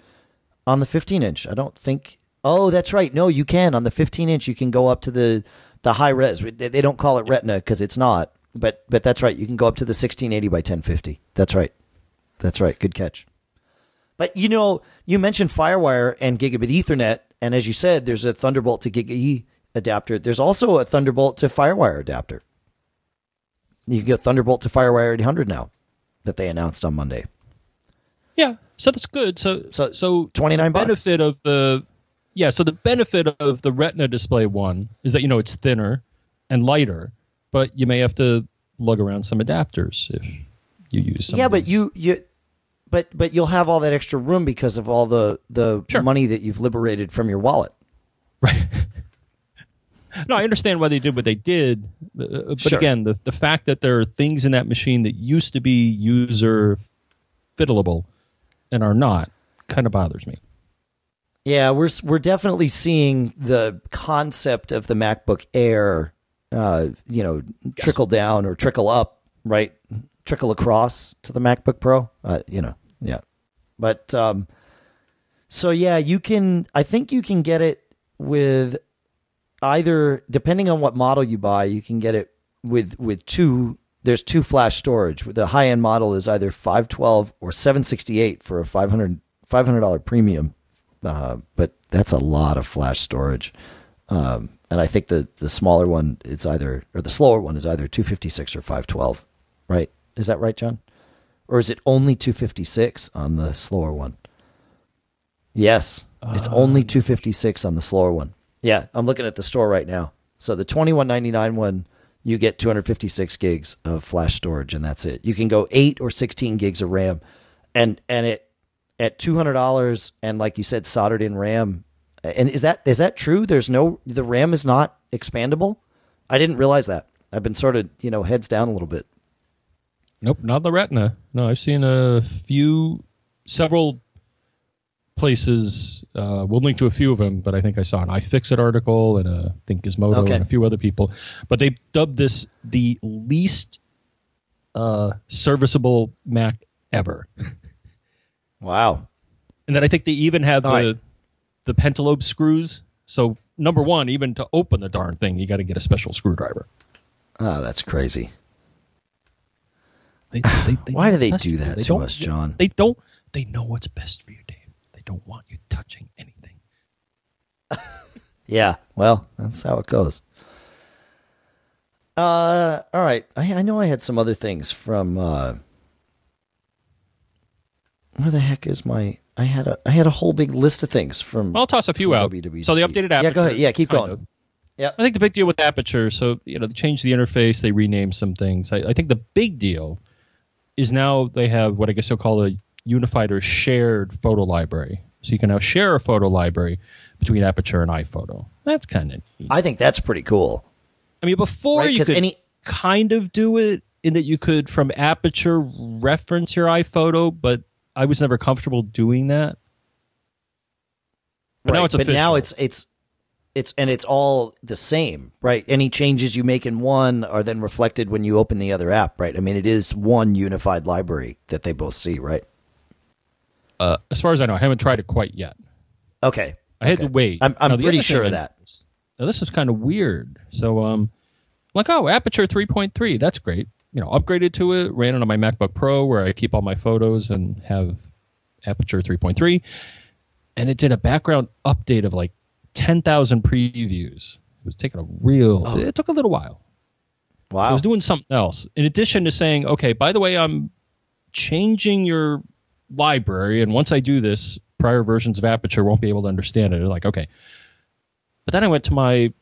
on the 15 inch. I don't think. Oh, that's right. No, you can on the 15 inch. You can go up to the the high res. They they don't call it Retina because it's not. But but that's right. You can go up to the 1680 by 1050. That's right. That's right. Good catch. But you know, you mentioned FireWire and gigabit Ethernet, and as you said, there's a Thunderbolt to Gig E adapter. There's also a Thunderbolt to FireWire adapter. You can get Thunderbolt to FireWire 800 now that they announced on Monday. Yeah. So that's good. So So, so 29 the bucks. benefit of the yeah so the benefit of the retina display one is that you know it's thinner and lighter but you may have to lug around some adapters if you use some yeah, but you you but but you'll have all that extra room because of all the the Sure. money that you've liberated from your wallet. right [LAUGHS] no i understand why they did what they did uh, but Sure. again the, the fact that there are things in that machine that used to be user fiddleable and are not kind of bothers me Yeah, we're we're definitely seeing the concept of the MacBook Air, uh, you know, trickle down or trickle up right trickle across to the MacBook Pro. Uh, you know, yeah. But um, so yeah, you can. I think you can get it with either depending on what model you buy. You can get it with with two. There's two flash storage. The high end model is either 512 or 768 for a 500 $500 premium. Uh, but that's a lot of flash storage. Um, and I think the the smaller one it's either or the slower one is either 256 or 512, right? Is that right, John? Or is it only 256 on the slower one? Yes, it's ah, only 256 on the slower one. Yeah, I'm looking at the store right now. So the 21.99 one, you get 256 gigs of flash storage, and that's it. You can go eight or 16 gigs of RAM, and and it at $200 and like you said, soldered in RAM. And is that is that true? There's no the RAM is not expandable. I didn't realize that. I've been sort of you know heads down a little bit. Nope, not the Retina. No, I've seen a few, several places. Uh, we'll link to a few of them, but I think I saw an iFixit article and a, I think Gizmodo Okay. and a few other people. But they dubbed this the least uh, serviceable Mac ever. Wow. And then I think they even have the right. the pentalobe screws. So number one, even to open the darn thing, you got to get a special screwdriver. Oh, that's crazy. They, they, they Why do they do that They to us, John? They don't. They know what's best for you, Dave. They don't want you touching anything. [LAUGHS] Yeah. Well, that's how it goes. Uh, all right. I, I know I had some other things from. Uh, where the heck is my? I had a I had a whole big list of things from. I'll toss a few out. WWDC. So the updated aperture. Yeah, go ahead. Yeah, keep going. of. Yeah. I think the big deal with aperture. So you know, they changed the interface. They renamed some things. I, I think the big deal is now they have what I guess they'll call a unified or shared photo library. So you can now share a photo library between aperture and iPhoto. That's kind of neat. I think that's pretty cool. I mean, before Right, you could any- kind of do it in that you could from aperture reference your iPhoto, but I was never comfortable doing that. But now Right, it's but now it's it's it's and it's all the same, right? Any changes you make in one are then reflected when you open the other app, right? I mean, it is one unified library that they both see, right? uh, as far as I know, I haven't tried it quite yet. Okay. I had Okay. to wait. I'm- I'm Now, pretty sure of that. is- Now this is kind of weird. So, um, like, oh, Aperture 3.3, that's great. You know, upgraded to it, ran it on my MacBook Pro where I keep all my photos and have Aperture 3.3, and it did a background update of like 10,000 previews. It was taking a real. Oh. It took a little while. Wow. I was doing something else. In addition to saying, okay, by the way, I'm changing your library, and once I do this, prior versions of Aperture won't be able to understand it. They're like, okay. But then I went to my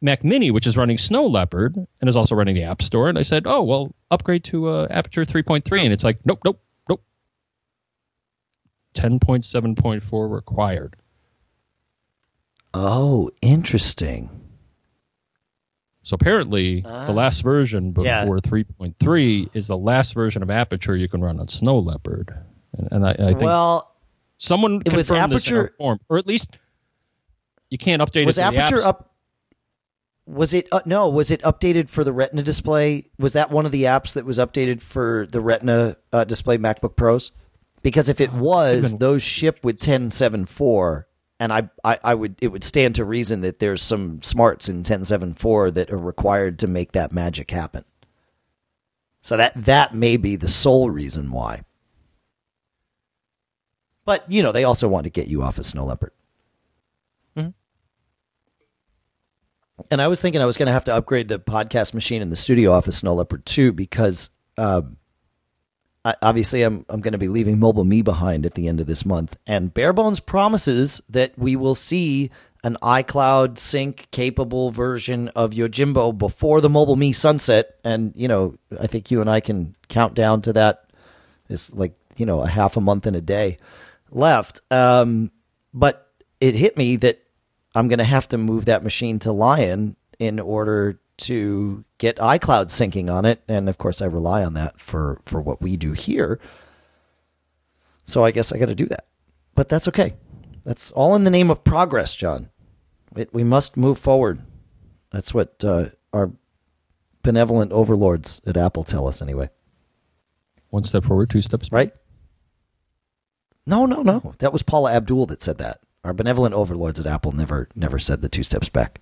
Mac Mini, which is running Snow Leopard and is also running the App Store, and I said, oh, well, upgrade to uh, Aperture 3.3, and it's like, nope, nope, nope. 10.7.4 required. Oh, interesting. So apparently, the last version before Yeah. 3.3 is the last version of Aperture you can run on Snow Leopard, and, and I, I think Well, someone it was confirmed this in Aperture- form, or at least you can't update was it. Aperture up? Was it uh, no? Was it updated for the Retina display? Was that one of the apps that was updated for the Retina uh, display MacBook Pros? Because if it was, those ship with 10.7.4, and I, I, I would it would stand to reason that there's some smarts in 10.7.4 that are required to make that magic happen. So that that may be the sole reason why. But you know, they also want to get you off of Snow Leopard. Mhm. And I was thinking I was going to have to upgrade the podcast machine in the studio off of Snow Leopard too, because um, I, obviously I'm I'm going to be leaving Mobile Me behind at the end of this month, and Barebones promises that we will see an iCloud sync capable version of Yojimbo before the Mobile Me sunset, and you know I think you and I can count down to that. It's like you know a half a month and a day left. Um, but it hit me that I'm going to have to move that machine to Lion in order to get iCloud syncing on it, and of course I rely on that for for what we do here. So I guess I got to do that, but that's okay. That's all in the name of progress, John. It, we must move forward. That's what uh, our benevolent overlords at Apple tell us anyway. One step forward, two steps back. Right? No, no, no. That was Paula Abdul that said that. Our benevolent overlords at Apple never never said the two steps back.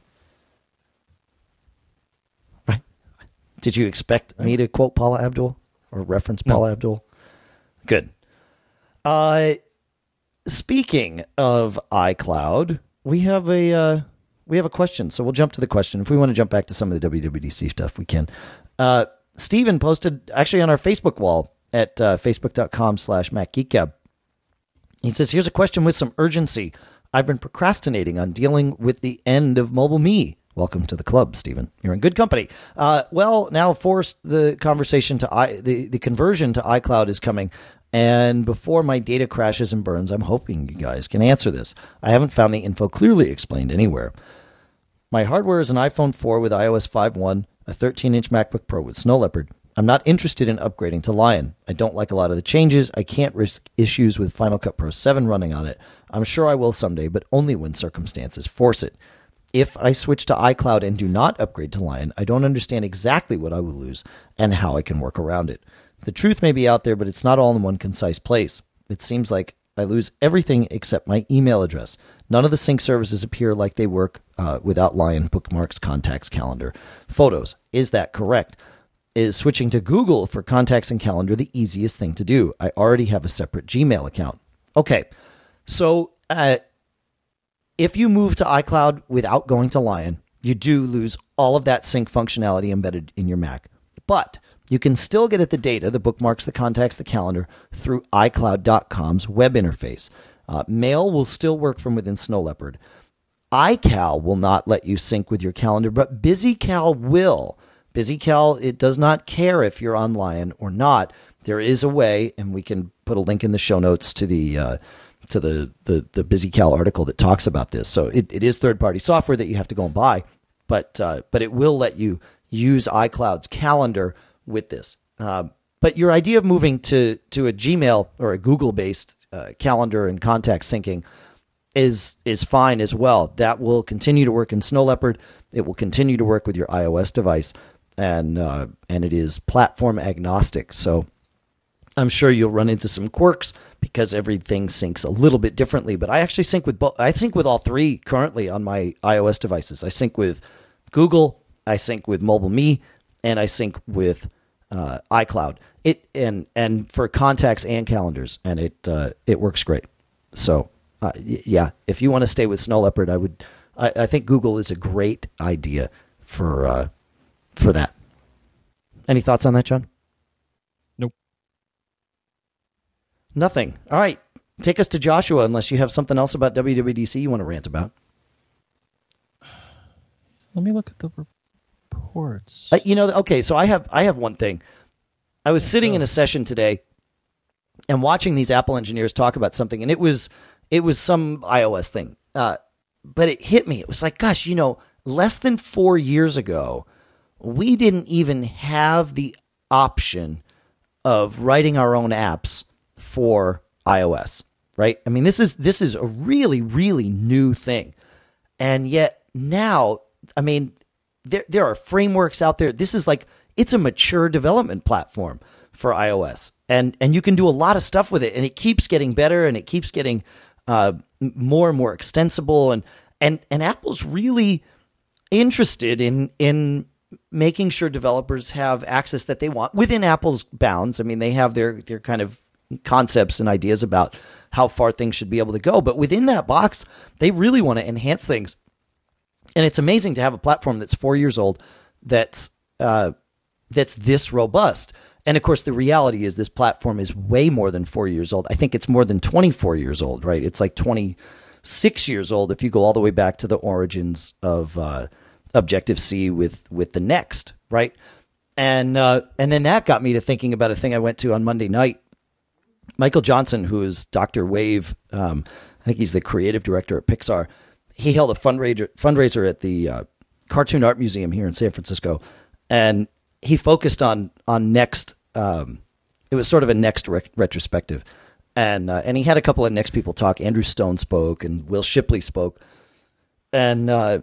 Did you expect me to quote Paula Abdul or reference No. Paula Abdul? Good. Uh speaking of iCloud, we have a uh, we have a question. So we'll jump to the question. If we want to jump back to some of the WWDC stuff, we can. Uh, Steven posted actually on our Facebook wall at uh, facebook.com slash MacGeekGab. He says, Here's a question with some urgency. I've been procrastinating on dealing with the end of Mobile Me. Welcome to the club, Stephen. You're in good company. Uh, well, now, forced the conversation to i the, the conversion to iCloud is coming. And before my data crashes and burns, I'm hoping you guys can answer this. I haven't found the info clearly explained anywhere. My hardware is an iPhone 4 with iOS 5.1, a 13 inch MacBook Pro with Snow Leopard. I'm not interested in upgrading to Lion. I don't like a lot of the changes. I can't risk issues with Final Cut Pro 7 running on it. I'm sure I will someday, but only when circumstances force it. If I switch to iCloud and do not upgrade to Lion, I don't understand exactly what I will lose and how I can work around it. The truth may be out there, but it's not all in one concise place. It seems like I lose everything except my email address. None of the sync services appear like they work uh, without Lion, bookmarks, contacts, calendar, photos. Is that correct? Is switching to Google for contacts and calendar the easiest thing to do? I already have a separate Gmail account. Okay, so uh, if you move to iCloud without going to Lion, you do lose all of that sync functionality embedded in your Mac. But you can still get at the data, the bookmarks, the contacts, the calendar, through iCloud.com's web interface. Uh, Mail will still work from within Snow Leopard. iCal will not let you sync with your calendar, but BusyCal will. BusyCal, it does not care if you're on Lion or not. There is a way, and we can put a link in the show notes to the uh, to the, the the BusyCal article that talks about this. So it, it is third party software that you have to go and buy, but uh, but it will let you use iCloud's calendar with this. Um, but your idea of moving to to a Gmail or a Google based uh, calendar and contact syncing is is fine as well. That will continue to work in Snow Leopard. It will continue to work with your iOS device, and uh, and it is platform agnostic. So I'm sure you'll run into some quirks because everything syncs a little bit differently. But I actually sync with both. I sync with all three currently on my iOS devices. I sync with Google, I sync with Mobile Me, and I sync with uh, iCloud. It and and for contacts and calendars, and it uh, it works great. So uh, y- yeah, if you want to stay with Snow Leopard, I would. I, I think Google is a great idea for uh, for that. Any thoughts on that, John? Nope. Nothing. All right. Take us to Joshua, unless you have something else about WWDC you want to rant about. Let me look at the reports. Uh, you know, okay. So I have I have one thing. I was sitting in a session today and watching these Apple engineers talk about something, and it was it was some iOS thing. Uh, but it hit me. It was like, gosh, you know, less than four years ago, we didn't even have the option of writing our own apps for iOS, right? I mean, this is this is a really really new thing, and yet now, I mean, there there are frameworks out there. This is like it's a mature development platform for iOS, and and you can do a lot of stuff with it, and it keeps getting better, and it keeps getting uh, more and more extensible, and and and Apple's really interested in in making sure developers have access that they want within Apple's bounds. I mean, they have their their kind of concepts and ideas about how far things should be able to go, but within that box, they really want to enhance things. And it's amazing to have a platform that's four years old that's uh, that's this robust. And of course, the reality is this platform is way more than four years old. I think it's more than 24 years old, right? It's like 26 years old if you go all the way back to the origins of uh, Objective C with with the Next, right? And uh, and then that got me to thinking about a thing I went to on Monday night. Michael Johnson, who is Doctor Wave, um, I think he's the creative director at Pixar. He held a fundraiser fundraiser at the uh, Cartoon Art Museum here in San Francisco, and he focused on on Next. Um, it was sort of a Next re- retrospective, and uh, and he had a couple of Next people talk. Andrew Stone spoke, and Will Shipley spoke, and uh,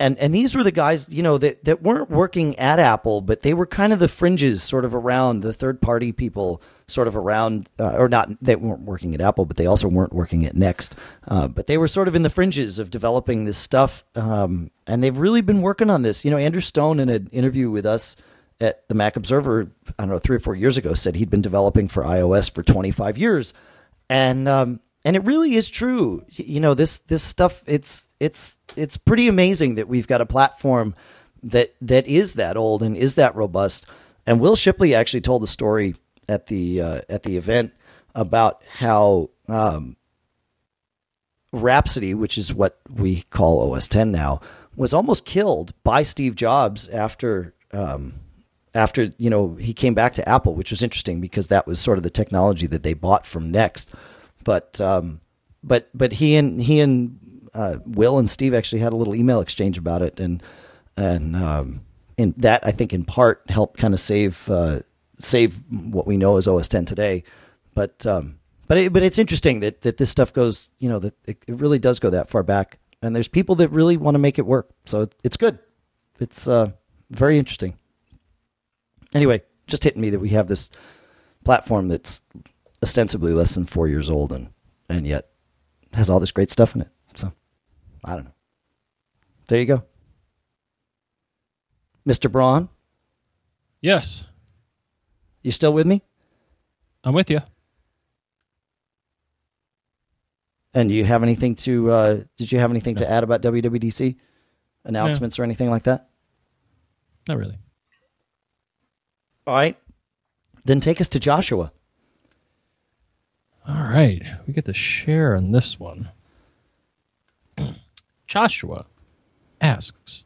and and these were the guys you know that that weren't working at Apple, but they were kind of the fringes, sort of around the third party people, sort of around uh, or not. They weren't working at Apple, but they also weren't working at Next. Uh, but they were sort of in the fringes of developing this stuff, um, and they've really been working on this. You know, Andrew Stone in an interview with us at the Mac Observer, I don't know, three or four years ago, said he'd been developing for iOS for 25 years, and um, and it really is true. You know, this this stuff it's it's it's pretty amazing that we've got a platform that that is that old and is that robust. And Will Shipley actually told the story at the uh, at the event about how um, Rhapsody, which is what we call OS 10 now, was almost killed by Steve Jobs after um, after you know he came back to Apple, which was interesting because that was sort of the technology that they bought from Next. But um, but but he and he and uh, Will and Steve actually had a little email exchange about it, and and um, and that I think in part helped kind of save uh, save what we know as OS 10 today. But um, but it, but it's interesting that that this stuff goes you know that it, it really does go that far back, and there's people that really want to make it work. So it's good. It's uh, very interesting. Anyway, just hitting me that we have this platform that's ostensibly less than four years old and and yet has all this great stuff in it. So I don't know. There you go. Mr. Braun, Yes, you still with me? I'm with you. And do you have anything to uh, did you have anything to add about WWDC announcements or anything like that? Not really. All right. Then take us to Joshua. All right, we get to share on this one. [CLEARS THROAT] Joshua asks,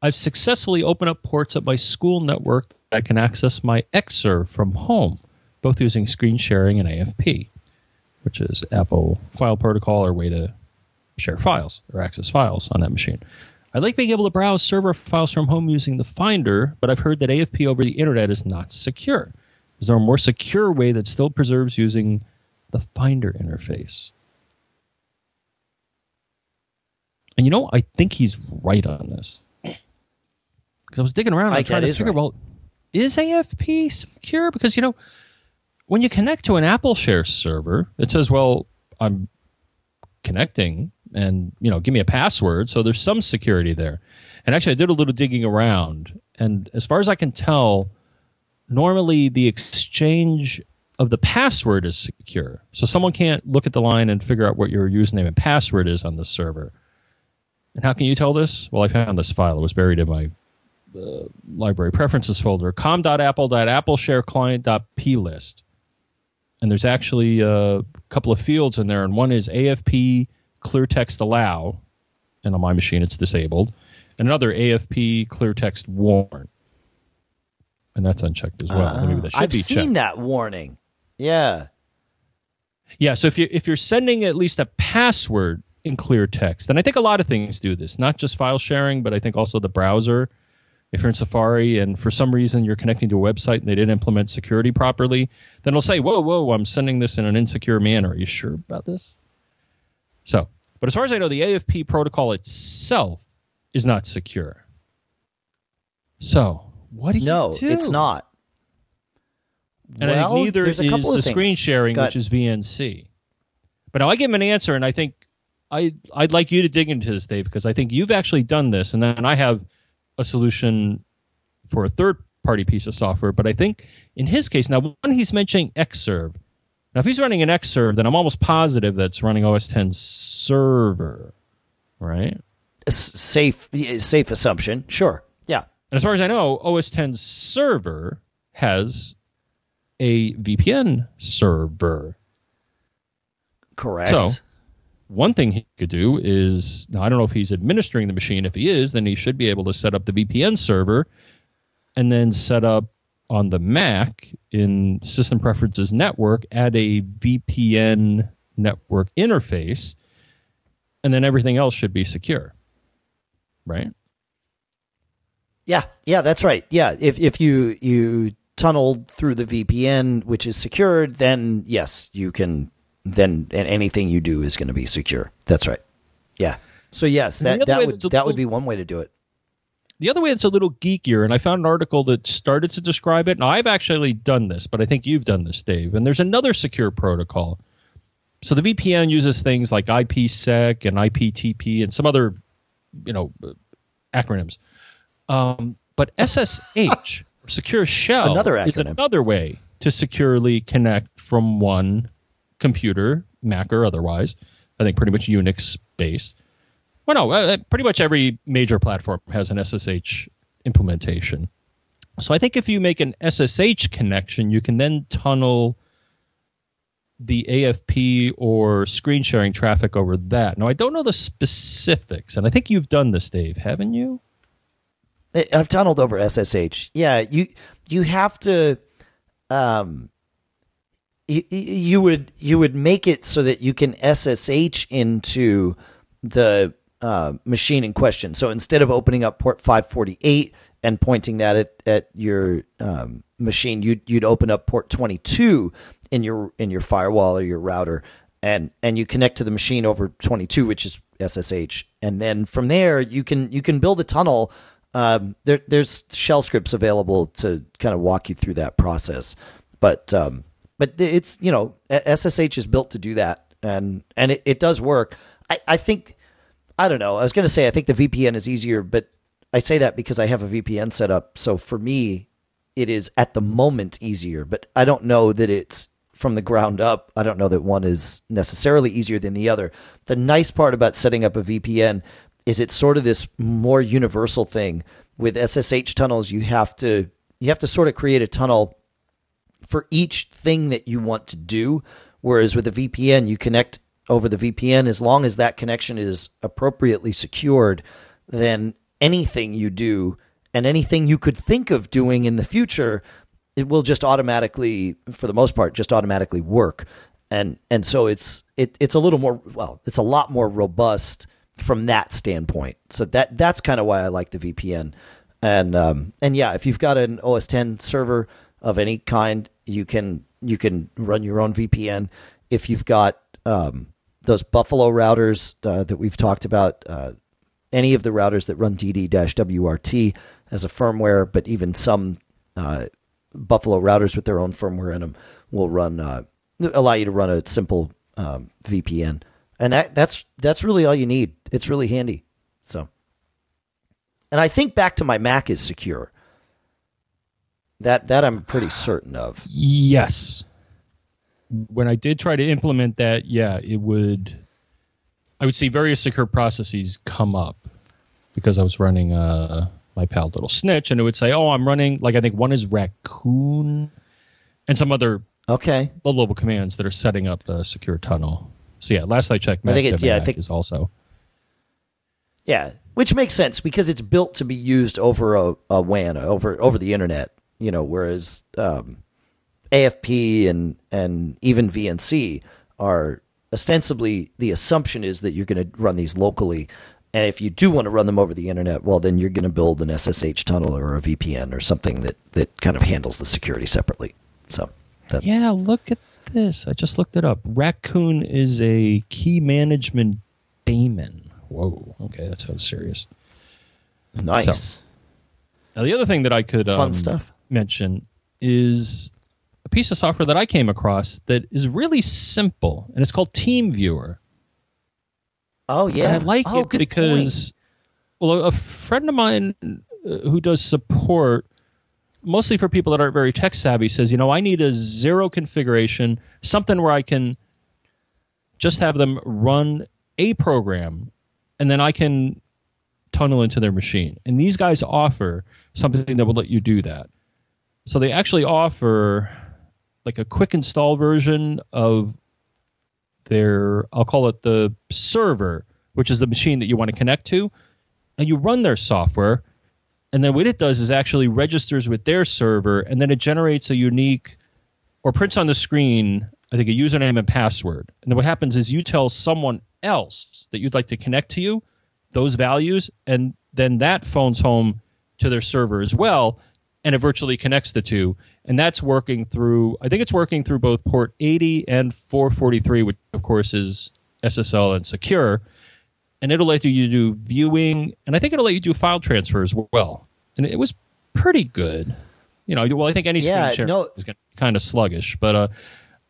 I've successfully opened up ports at my school network that I can access my Xserve from home, both using screen sharing and AFP, which is Apple File Protocol or way to share files or access files on that machine. I like being able to browse server files from home using the Finder, but I've heard that AFP over the internet is not secure. Is there a more secure way that still preserves using the Finder interface. And you know, I think he's right on this. Because I was digging around and Mike, trying to figure, right. well, is AFP secure? Because, you know, when you connect to an Apple Share server, it says, well, I'm connecting and, you know, give me a password. So there's some security there. And actually, I did a little digging around. And as far as I can tell, normally the exchange of the password is secure. So someone can't look at the line and figure out what your username and password is on the server. And how can you tell this? Well, I found this file. It was buried in my uh, library preferences folder, com.apple.appleshareclient.plist. And there's actually a couple of fields in there, and one is AFP clear text allow, and on my machine it's disabled, and another AFP clear text warn. And that's unchecked as well. Maybe that Uh, I've seen checked. that warning. Yeah. Yeah, so if you if you're sending at least a password in clear text, and I think a lot of things do this, not just file sharing, but I think also the browser. If you're in Safari and for some reason you're connecting to a website and they didn't implement security properly, then it'll say, "Whoa, whoa, I'm sending this in an insecure manner. Are you sure about this?" So, but as far as I know, the AFP protocol itself is not secure. So, what do No, you do? No, it's not. And well, I think neither is the screen sharing, Go which is VNC. But now I give him an answer, and I think I I'd like you to dig into this, Dave, because I think you've actually done this, and then I have a solution for a third party piece of software. But I think in his case, now one he's mentioning Xserve. Now, if he's running an Xserve, then I'm almost positive that's running OS 10 server, right? S- safe safe assumption. Sure. Yeah. And as far as I know, OS 10 server has a VPN server. Correct. So- One thing he could do is I don't know if he's administering the machine. If he is, then he should be able to set up the VPN server and then set up on the Mac in System Preferences Network add a VPN network interface, and then everything else should be secure. Right? Yeah, yeah, that's right. Yeah, if if you you tunneled through the VPN, which is secured, then yes, you can. Then and anything you do is going to be secure. That's right. Yeah. So yes, that that would that would be one way to do it. The other way that's a little geekier, and I found an article that started to describe it. Now, I've actually done this, but I think you've done this, Dave. And there's another secure protocol. So the VPN uses things like IPsec and IPTP and some other, you know, acronyms. Um, but SSH, [LAUGHS] Secure Shell, Another is another way to securely connect from one computer, Mac or otherwise. I think pretty much Unix based. Well, no, uh, pretty much every major platform has an SSH implementation. So I think if you make an SSH connection, you can then tunnel the AFP or screen sharing traffic over that. Now, I don't know the specifics, and I think you've done this, Dave, haven't you? I've tunneled over SSH. Yeah, you you have to um you, would you would make it so that you can SSH into the uh, machine in question. So instead of opening up port 548 and pointing that at, at your um, machine, you'd you'd open up port 22 in your in your firewall or your router, and and you connect to the machine over 22, which is SSH, and then from there you can you can build a tunnel. Um, there, there's shell scripts available to kind of walk you through that process, but um, but it's you know SSH is built to do that, and and it, it does work. I, I think I don't know. I was going to say I think the VPN is easier, but I say that because I have a VPN set up. So for me, it is at the moment easier, but I don't know that it's from the ground up. I don't know that one is necessarily easier than the other. The nice part about setting up a VPN is it's sort of this more universal thing. With SSH tunnels, you have to you have to sort of create a tunnel for each thing that you want to do. Whereas with a VPN, you connect over the VPN as long as that connection is appropriately secured, then anything you do and anything you could think of doing in the future, it will just automatically, for the most part, just automatically work. And and so it's it, it's a little more well, it's a lot more robust from that standpoint. So that that's kind of why I like the VPN. And um, and yeah, if you've got an OS 10 server of any kind, you can you can run your own VPN. If you've got um, those Buffalo routers uh, that we've talked about, uh, any of the routers that run DD-WRT as a firmware, but even some uh, Buffalo routers with their own firmware in them will run uh, allow you to run a simple um, VPN, and that that's that's really all you need. It's really handy. So, and I think back to my Mac is secure. That that I'm pretty certain of. Yes. When I did try to implement that, yeah, it would. I would see various secure processes come up because I was running uh, my pal Little Snitch, and it would say, "Oh, I'm running." Like I think one is Racoon, and some other Okay, low-level commands that are setting up the secure tunnel. So yeah, last I checked, I think it's- yeah, I think- is also yeah, which makes sense because it's built to be used over a, a WAN over over the internet. You know, whereas um, AFP and and even VNC are ostensibly the assumption is that you're going to run these locally. And if you do want to run them over the internet, well, then you're going to build an SSH tunnel or a VPN or something that, that kind of handles the security separately. So that's Yeah, look at this. I just looked it up. Racoon is a key management daemon. Whoa. Okay, that sounds serious. nice. Now, the other thing that I could Fun um, stuff. Mention is a piece of software that I came across that is really simple, and it's called TeamViewer. Oh yeah, I like oh, it because, well, a friend of mine uh, who does support, mostly for people that aren't very tech savvy, says, you know, I need a zero configuration, something where I can just have them run a program, and then I can tunnel into their machine. And these guys offer something that will let you do that. So they actually offer like a quick install version of their I'll call it the server, which is the machine that you want to connect to, and you run their software, and then what it does is actually registers with their server, and then it generates a unique or prints on the screen, I think a username and password. And then what happens is you tell someone else that you'd like to connect to you those values, and then that phones home to their server as well, and it virtually connects the two. And that's working through, I think it's working through both port 80 and 443, which of course is SSL and secure. and it'll let you do viewing, and I think it'll let you do file transfers well. And it was pretty good. You know, well, I think any screen Yeah, share no- is kind of sluggish, but uh,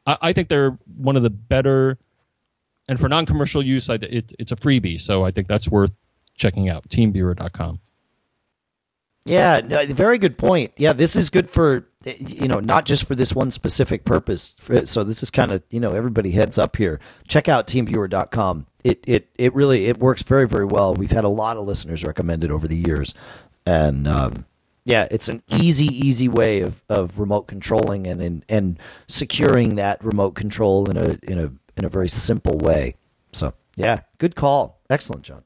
I, I think they're one of the better. And for non-commercial use, I, it, it's a freebie, so I think that's worth checking out. TeamViewer.com. Yeah, no, very good point. Yeah, this is good for you know not just for this one specific purpose. For- So this is kind of you know everybody heads up here. Check out teamviewer.com. It it it really it works very very well. We've had a lot of listeners recommend it over the years, and um, yeah, it's an easy easy way of, of remote controlling and, and and securing that remote control in a in a in a very simple way. So yeah, good call. Excellent, John.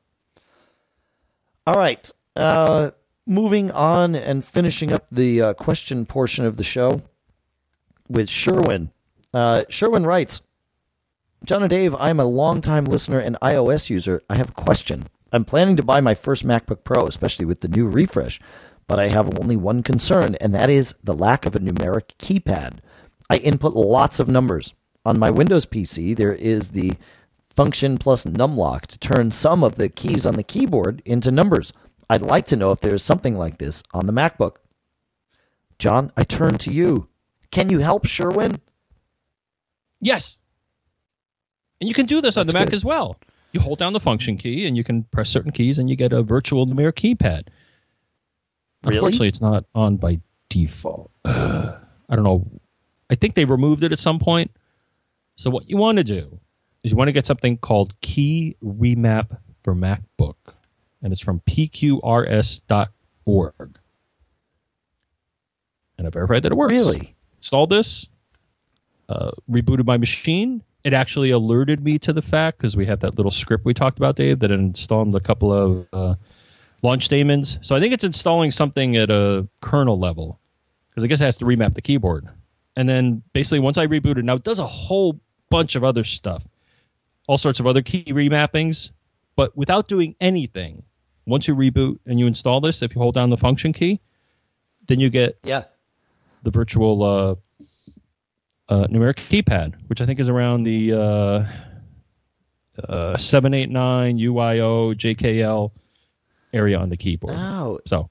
All right. Uh, moving on and finishing up the uh, question portion of the show with Sherwin. Uh, Sherwin writes John and Dave, I'm a longtime listener and iOS user. I have a question. I'm planning to buy my first MacBook Pro, especially with the new refresh, but I have only one concern, and that is the lack of a numeric keypad. I input lots of numbers. On my Windows PC, there is the function plus numlock to turn some of the keys on the keyboard into numbers. I'd like to know if there is something like this on the MacBook. John, I turn to you. Can you help Sherwin? Yes. And you can do this on the That's Mac good. as well. You hold down the function key and you can press certain keys and you get a virtual numeric keypad. Really? Unfortunately, it's not on by default. Uh, [SIGHS] I don't know. I think they removed it at some point. So what you want to do is you want to get something called Key Remap for MacBook, and it's from pqrs.org. And I verified that it works Really? installed this, uh, rebooted my machine. It actually alerted me to the fact because we have that little script we talked about, Dave, that installed a couple of uh, launch daemons. So I think it's installing something at a kernel level because I guess it has to remap the keyboard. And then basically, once I rebooted, now it does a whole bunch of other stuff, all sorts of other key remappings, but without doing anything. Once you reboot and you install this, if you hold down the function key, then you get Yeah. the virtual uh, uh, numeric keypad, which I think is around the uh, uh, 789 UIO JKL area on the keyboard. Oh, So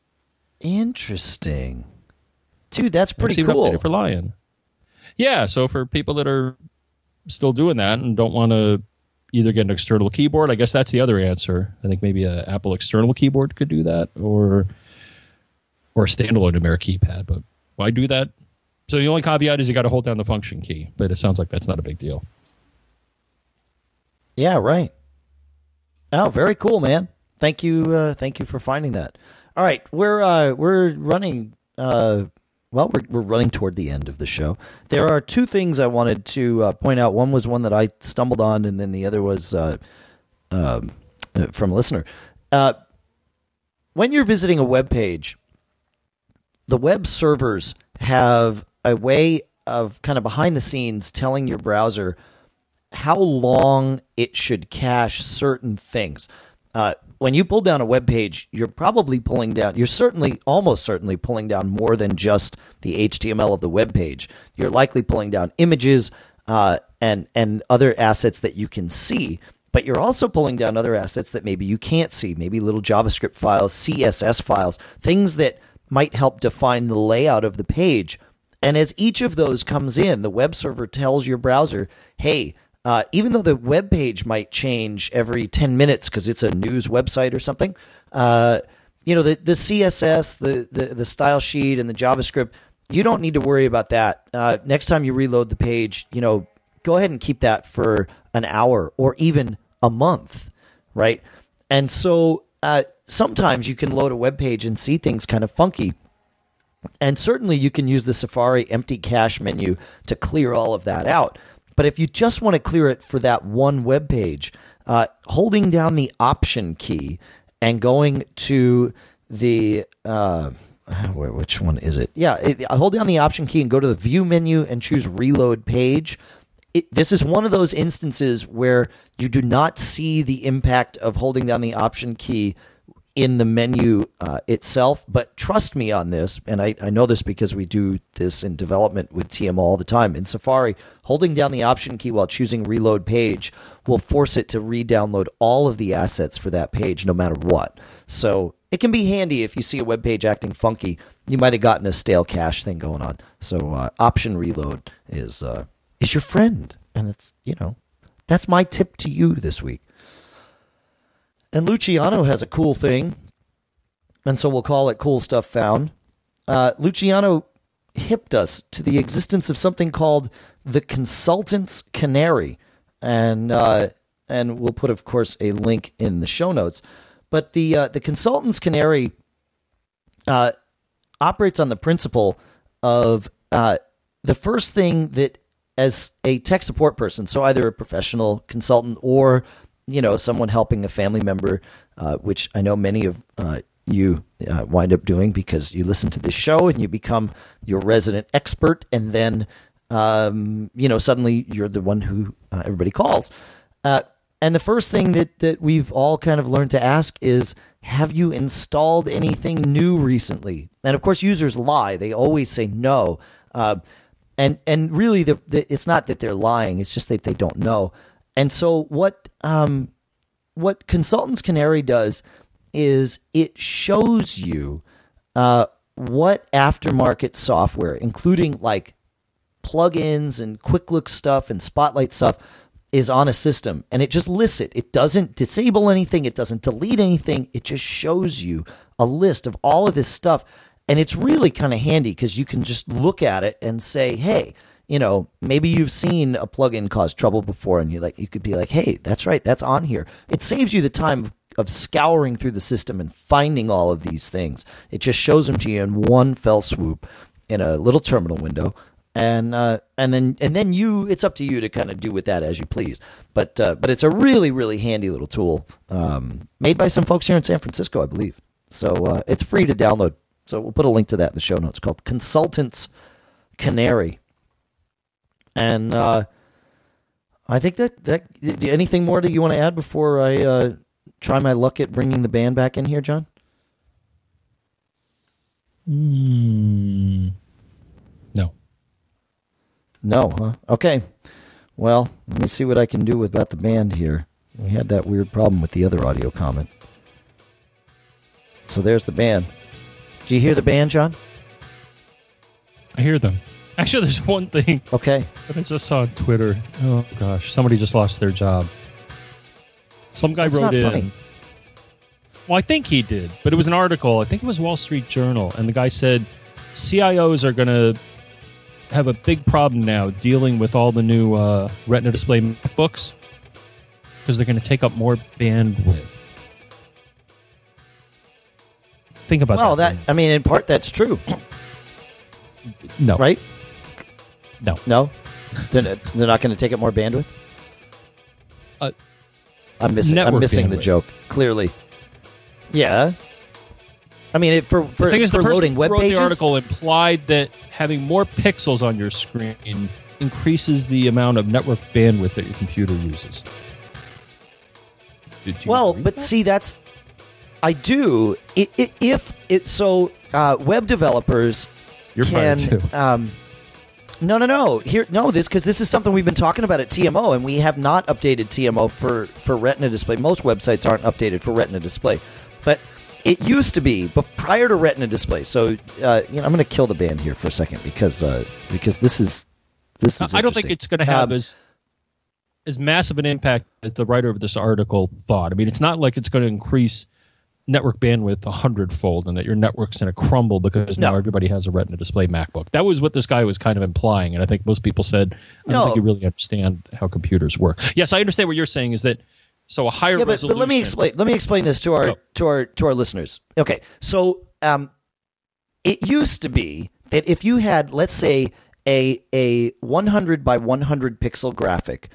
interesting. Dude, that's pretty cool. for Lion. Yeah, so for people that are still doing that and don't want to either get an external keyboard, I guess that's the other answer. I think maybe an Apple external keyboard could do that, or or a standalone numeric keypad. But why do that? So the only caveat is you got to hold down the function key, but it sounds like that's not a big deal. Yeah, right. Oh, very cool, man. Thank you, uh, thank you for finding that. All right, we're uh, we're running. Uh, well, we're we're running toward the end of the show. There are two things I wanted to uh, point out. One was one that I stumbled on, and then the other was uh, um, uh, from a listener. Uh, when you're visiting a web page, the web servers have a way of kind of behind the scenes telling your browser how long it should cache certain things. Uh, when you pull down a web page, you're probably pulling down, you're certainly, almost certainly pulling down more than just the HTML of the web page. You're likely pulling down images uh, and, and other assets that you can see, but you're also pulling down other assets that maybe you can't see, maybe little JavaScript files, CSS files, things that might help define the layout of the page. And as each of those comes in, the web server tells your browser, hey, uh, even though the web page might change every 10 minutes because it's a news website or something, uh, you know, the, the CSS, the, the, the style sheet, and the JavaScript, you don't need to worry about that. Uh, next time you reload the page, you know, go ahead and keep that for an hour or even a month, right? And so uh, sometimes you can load a web page and see things kind of funky. And certainly you can use the Safari empty cache menu to clear all of that out. But if you just want to clear it for that one web page, uh, holding down the Option key and going to the uh, [SIGHS] which one is it? Yeah, it, hold down the Option key and go to the View menu and choose Reload Page. It, this is one of those instances where you do not see the impact of holding down the Option key in the menu uh, itself. But trust me on this, and I, I know this because we do this in development with TM all the time. In Safari, holding down the Option key while choosing Reload Page will force it to re-download all of the assets for that page, no matter what. So it can be handy if you see a web page acting funky. You might have gotten a stale cache thing going on. So uh, Option Reload is uh, is your friend, and it's you know that's my tip to you this week. And Luciano has a cool thing, and so we'll call it Cool Stuff Found. Uh, Luciano hipped us to the existence of something called the Consultant's Canary, and uh, and we'll put, of course, a link in the show notes. But the uh, the Consultant's Canary uh, operates on the principle of uh, the first thing that as a tech support person, so either a professional consultant or you know someone helping a family member, uh, which I know many of uh, you uh, wind up doing because you listen to this show and you become your resident expert, and then um, you know suddenly you're the one who uh, everybody calls. Uh, and the first thing that, that we've all kind of learned to ask is Have you installed anything new recently? And of course, users lie. They always say no. Uh, and and really, the, the, it's not that they're lying, it's just that they don't know. And so, what, um, what Consultants Canary does is it shows you uh, what aftermarket software, including like plugins and quick look stuff and spotlight stuff, is on a system and it just lists it. It doesn't disable anything, it doesn't delete anything. It just shows you a list of all of this stuff. And it's really kind of handy because you can just look at it and say, hey, you know, maybe you've seen a plugin cause trouble before and you like you could be like, hey, that's right, that's on here. It saves you the time of scouring through the system and finding all of these things. It just shows them to you in one fell swoop in a little terminal window and uh, and then and then you it's up to you to kind of do with that as you please. But uh, but it's a really really handy little tool um, made by some folks here in San Francisco, I believe. So uh, it's free to download. So we'll put a link to that in the show notes. Called Consultants Canary, and uh, I think that that anything more that you want to add before I uh, try my luck at bringing the band back in here, John? Hmm. No. No, huh? Okay. Well, let me see what I can do about the band here. We had that weird problem with the other audio comment. So there's the band. Do you hear the band, John? I hear them. Actually, there's one thing Okay. that I just saw on Twitter. Oh gosh, somebody just lost their job. Some guy That's wrote in. funny. Well, I think he did, but it was an article. I think it was Wall Street Journal, and the guy said CIOs are going to have a big problem now dealing with all the new uh, Retina display books because they're going to take up more bandwidth. Think about Well, that. that I mean, in part, that's true, no, right? No, No, they're, they're not going to take up more bandwidth. Uh, I'm missing. I'm missing the joke. Clearly, yeah. I mean, it, for for, the thing is, the person loading who web wrote pages. the article implied that having more pixels on your screen increases the amount of network bandwidth that your computer uses. Did you Well, but with see, that's I do. I i if it so, uh, web developers you're can. Um, no, no, no. Here, no. This because this is something we've been talking about at TMO, and we have not updated TMO for for Retina display. Most websites aren't updated for Retina display, but it used to be. But prior to Retina display, so uh, you know, I'm going to kill the band here for a second because uh, because this is this is. I don't think it's going to have Um, as as massive an impact as the writer of this article thought. I mean, it's not like it's going to increase network bandwidth a hundredfold and that your network's going to crumble because now everybody has a Retina display MacBook. That was what this guy was kind of implying, and I think most people said, "I don't No. think you really understand how computers work." Yes, I understand what you're saying. Is that so? A higher yeah, but, resolution. but let me explain. Let me explain this to our to our to our listeners. Okay, so um, it used to be that if you had, let's say, a a 100 by 100 pixel graphic,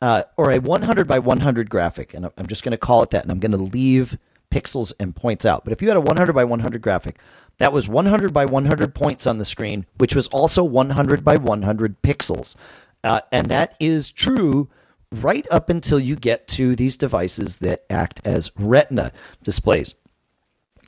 uh, or a 100 by 100 graphic, and I'm just going to call it that, and I'm going to leave pixels and points out. But if you had a 100 by 100 graphic, that was 100 by 100 points on the screen, which was also 100 by 100 pixels, uh, and that is true right up until you get to these devices that act as retina displays.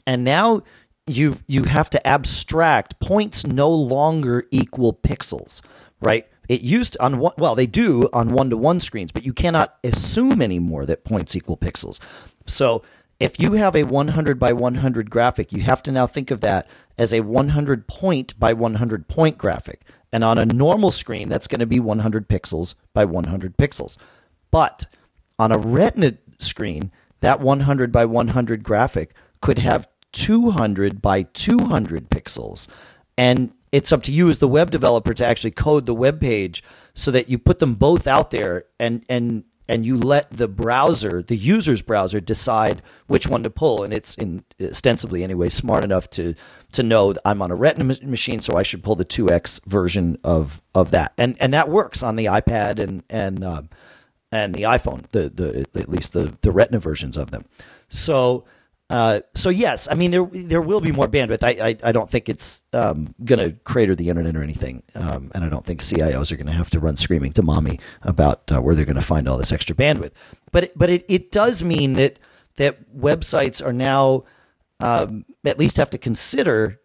and now you you have to abstract points no longer equal pixels, right? It used on one, well, they do on one to one screens, but you cannot assume anymore that points equal pixels. So if you have a 100 by 100 graphic, you have to now think of that as a 100 point by 100 point graphic. And on a normal screen, that's going to be 100 pixels by 100 pixels. But on a Retina screen, that 100 by 100 graphic could have 200 by 200 pixels. And it's up to you as the web developer to actually code the web page so that you put them both out there and and and you let the browser, the user's browser, decide which one to pull. And it's in, ostensibly anyway smart enough to to know I'm on a Retina machine, so I should pull the 2x version of of that. And and that works on the iPad and and um, and the iPhone, the the at least the the Retina versions of them. So uh, so yes, I mean there there will be more bandwidth. I I, I don't think it's um, going to crater the internet or anything, um, and I don't think CIOs are going to have to run screaming to mommy about uh, where they're going to find all this extra bandwidth. But it, but it, it does mean that that websites are now um, at least have to consider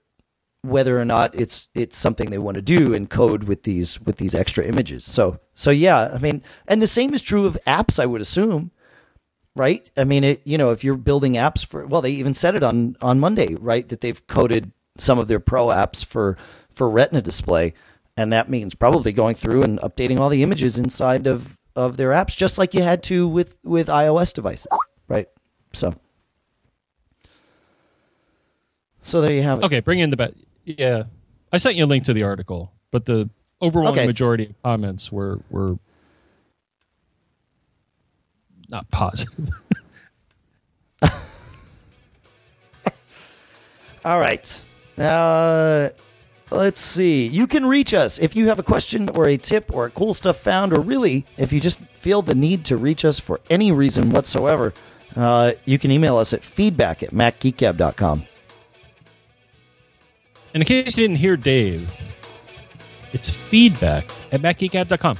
whether or not it's it's something they want to do in code with these with these extra images. So so yeah, I mean, and the same is true of apps. I would assume right? I mean, it, you know, if you're building apps for, well, they even said it on on Monday, right? That they've coded some of their pro apps for for Retina display, and that means probably going through and updating all the images inside of of their apps, just like you had to with with iOS devices, right? So, so there you have it. Okay, bring in the bet. Yeah, I sent you a link to the article, but the overwhelming Okay. majority of comments were were not positive. [LAUGHS] All right. Uh, let's see. You can reach us if you have a question or a tip or a cool stuff found, or really if you just feel the need to reach us for any reason whatsoever. Uh, you can email us at feedback at macgeekgab.com. And in case you didn't hear Dave, it's feedback at macgeekgab.com.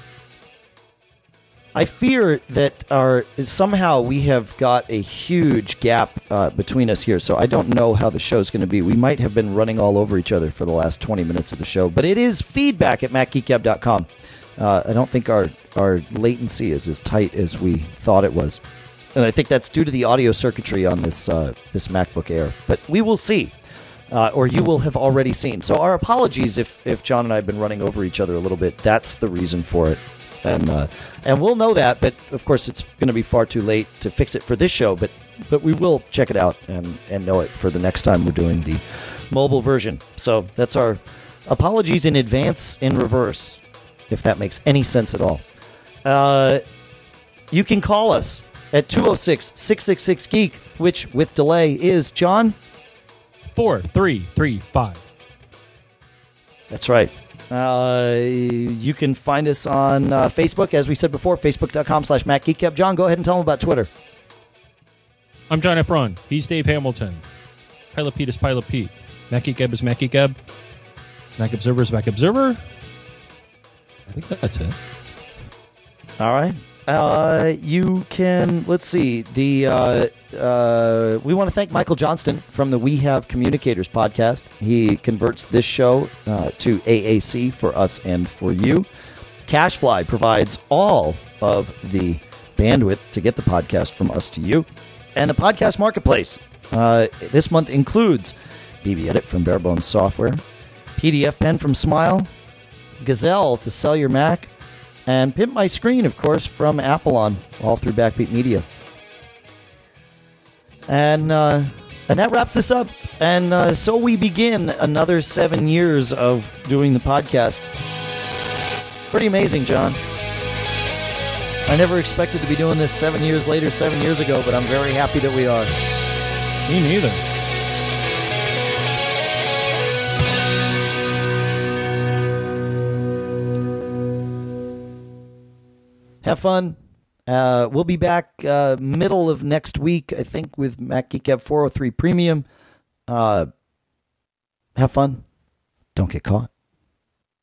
I fear that our somehow we have got a huge gap uh, between us here, so I don't know how the show's going to be. We might have been running all over each other for the last 20 minutes of the show, but it is feedback at macgeekgab.com. Uh, I don't think our, our latency is as tight as we thought it was. And I think that's due to the audio circuitry on this, uh, this MacBook Air. But we will see. Uh, or you will have already seen. So our apologies if, if John and I have been running over each other a little bit. That's the reason for it and uh, and we'll know that. But of course, it's going to be far too late to fix it for this show. But but we will check it out and and know it for the next time we're doing the mobile version. So that's our apologies in advance in reverse, if that makes any sense at all. Uh, you can call us at 206 666 Geek, which with delay is John. Four, three, three, five. That's right. Uh, you can find us on uh, Facebook, as we said before, facebook.com slash MacGeekGab. John, go ahead and tell them about Twitter. I'm John F. Braun. He's Dave Hamilton. Pilot Pete is Pilot Pete. Geb is Geb. Mac Observer is Mac Observer. I think that's it. All right. Uh, you can let's see the uh, uh, we want to thank Michael Johnston from the We Have Communicators podcast. He converts this show uh, to AAC for us and for you. CacheFly provides all of the bandwidth to get the podcast from us to you, and the podcast marketplace uh, this month includes BB Edit from Barebones Software, PDF Pen from Smile, Gazelle to sell your Mac, and Pimp My Screen, of course, from Apalon, all through Backbeat Media. And uh, and that wraps this up. And uh, so we begin another seven years of doing the podcast. Pretty amazing, John. I never expected to be doing this seven years later, seven years ago, but I'm very happy that we are. Me neither. Have fun. Uh, we'll be back uh, middle of next week, I think, with Mac Geek Gab 403 Premium. Uh, have fun. Don't get caught.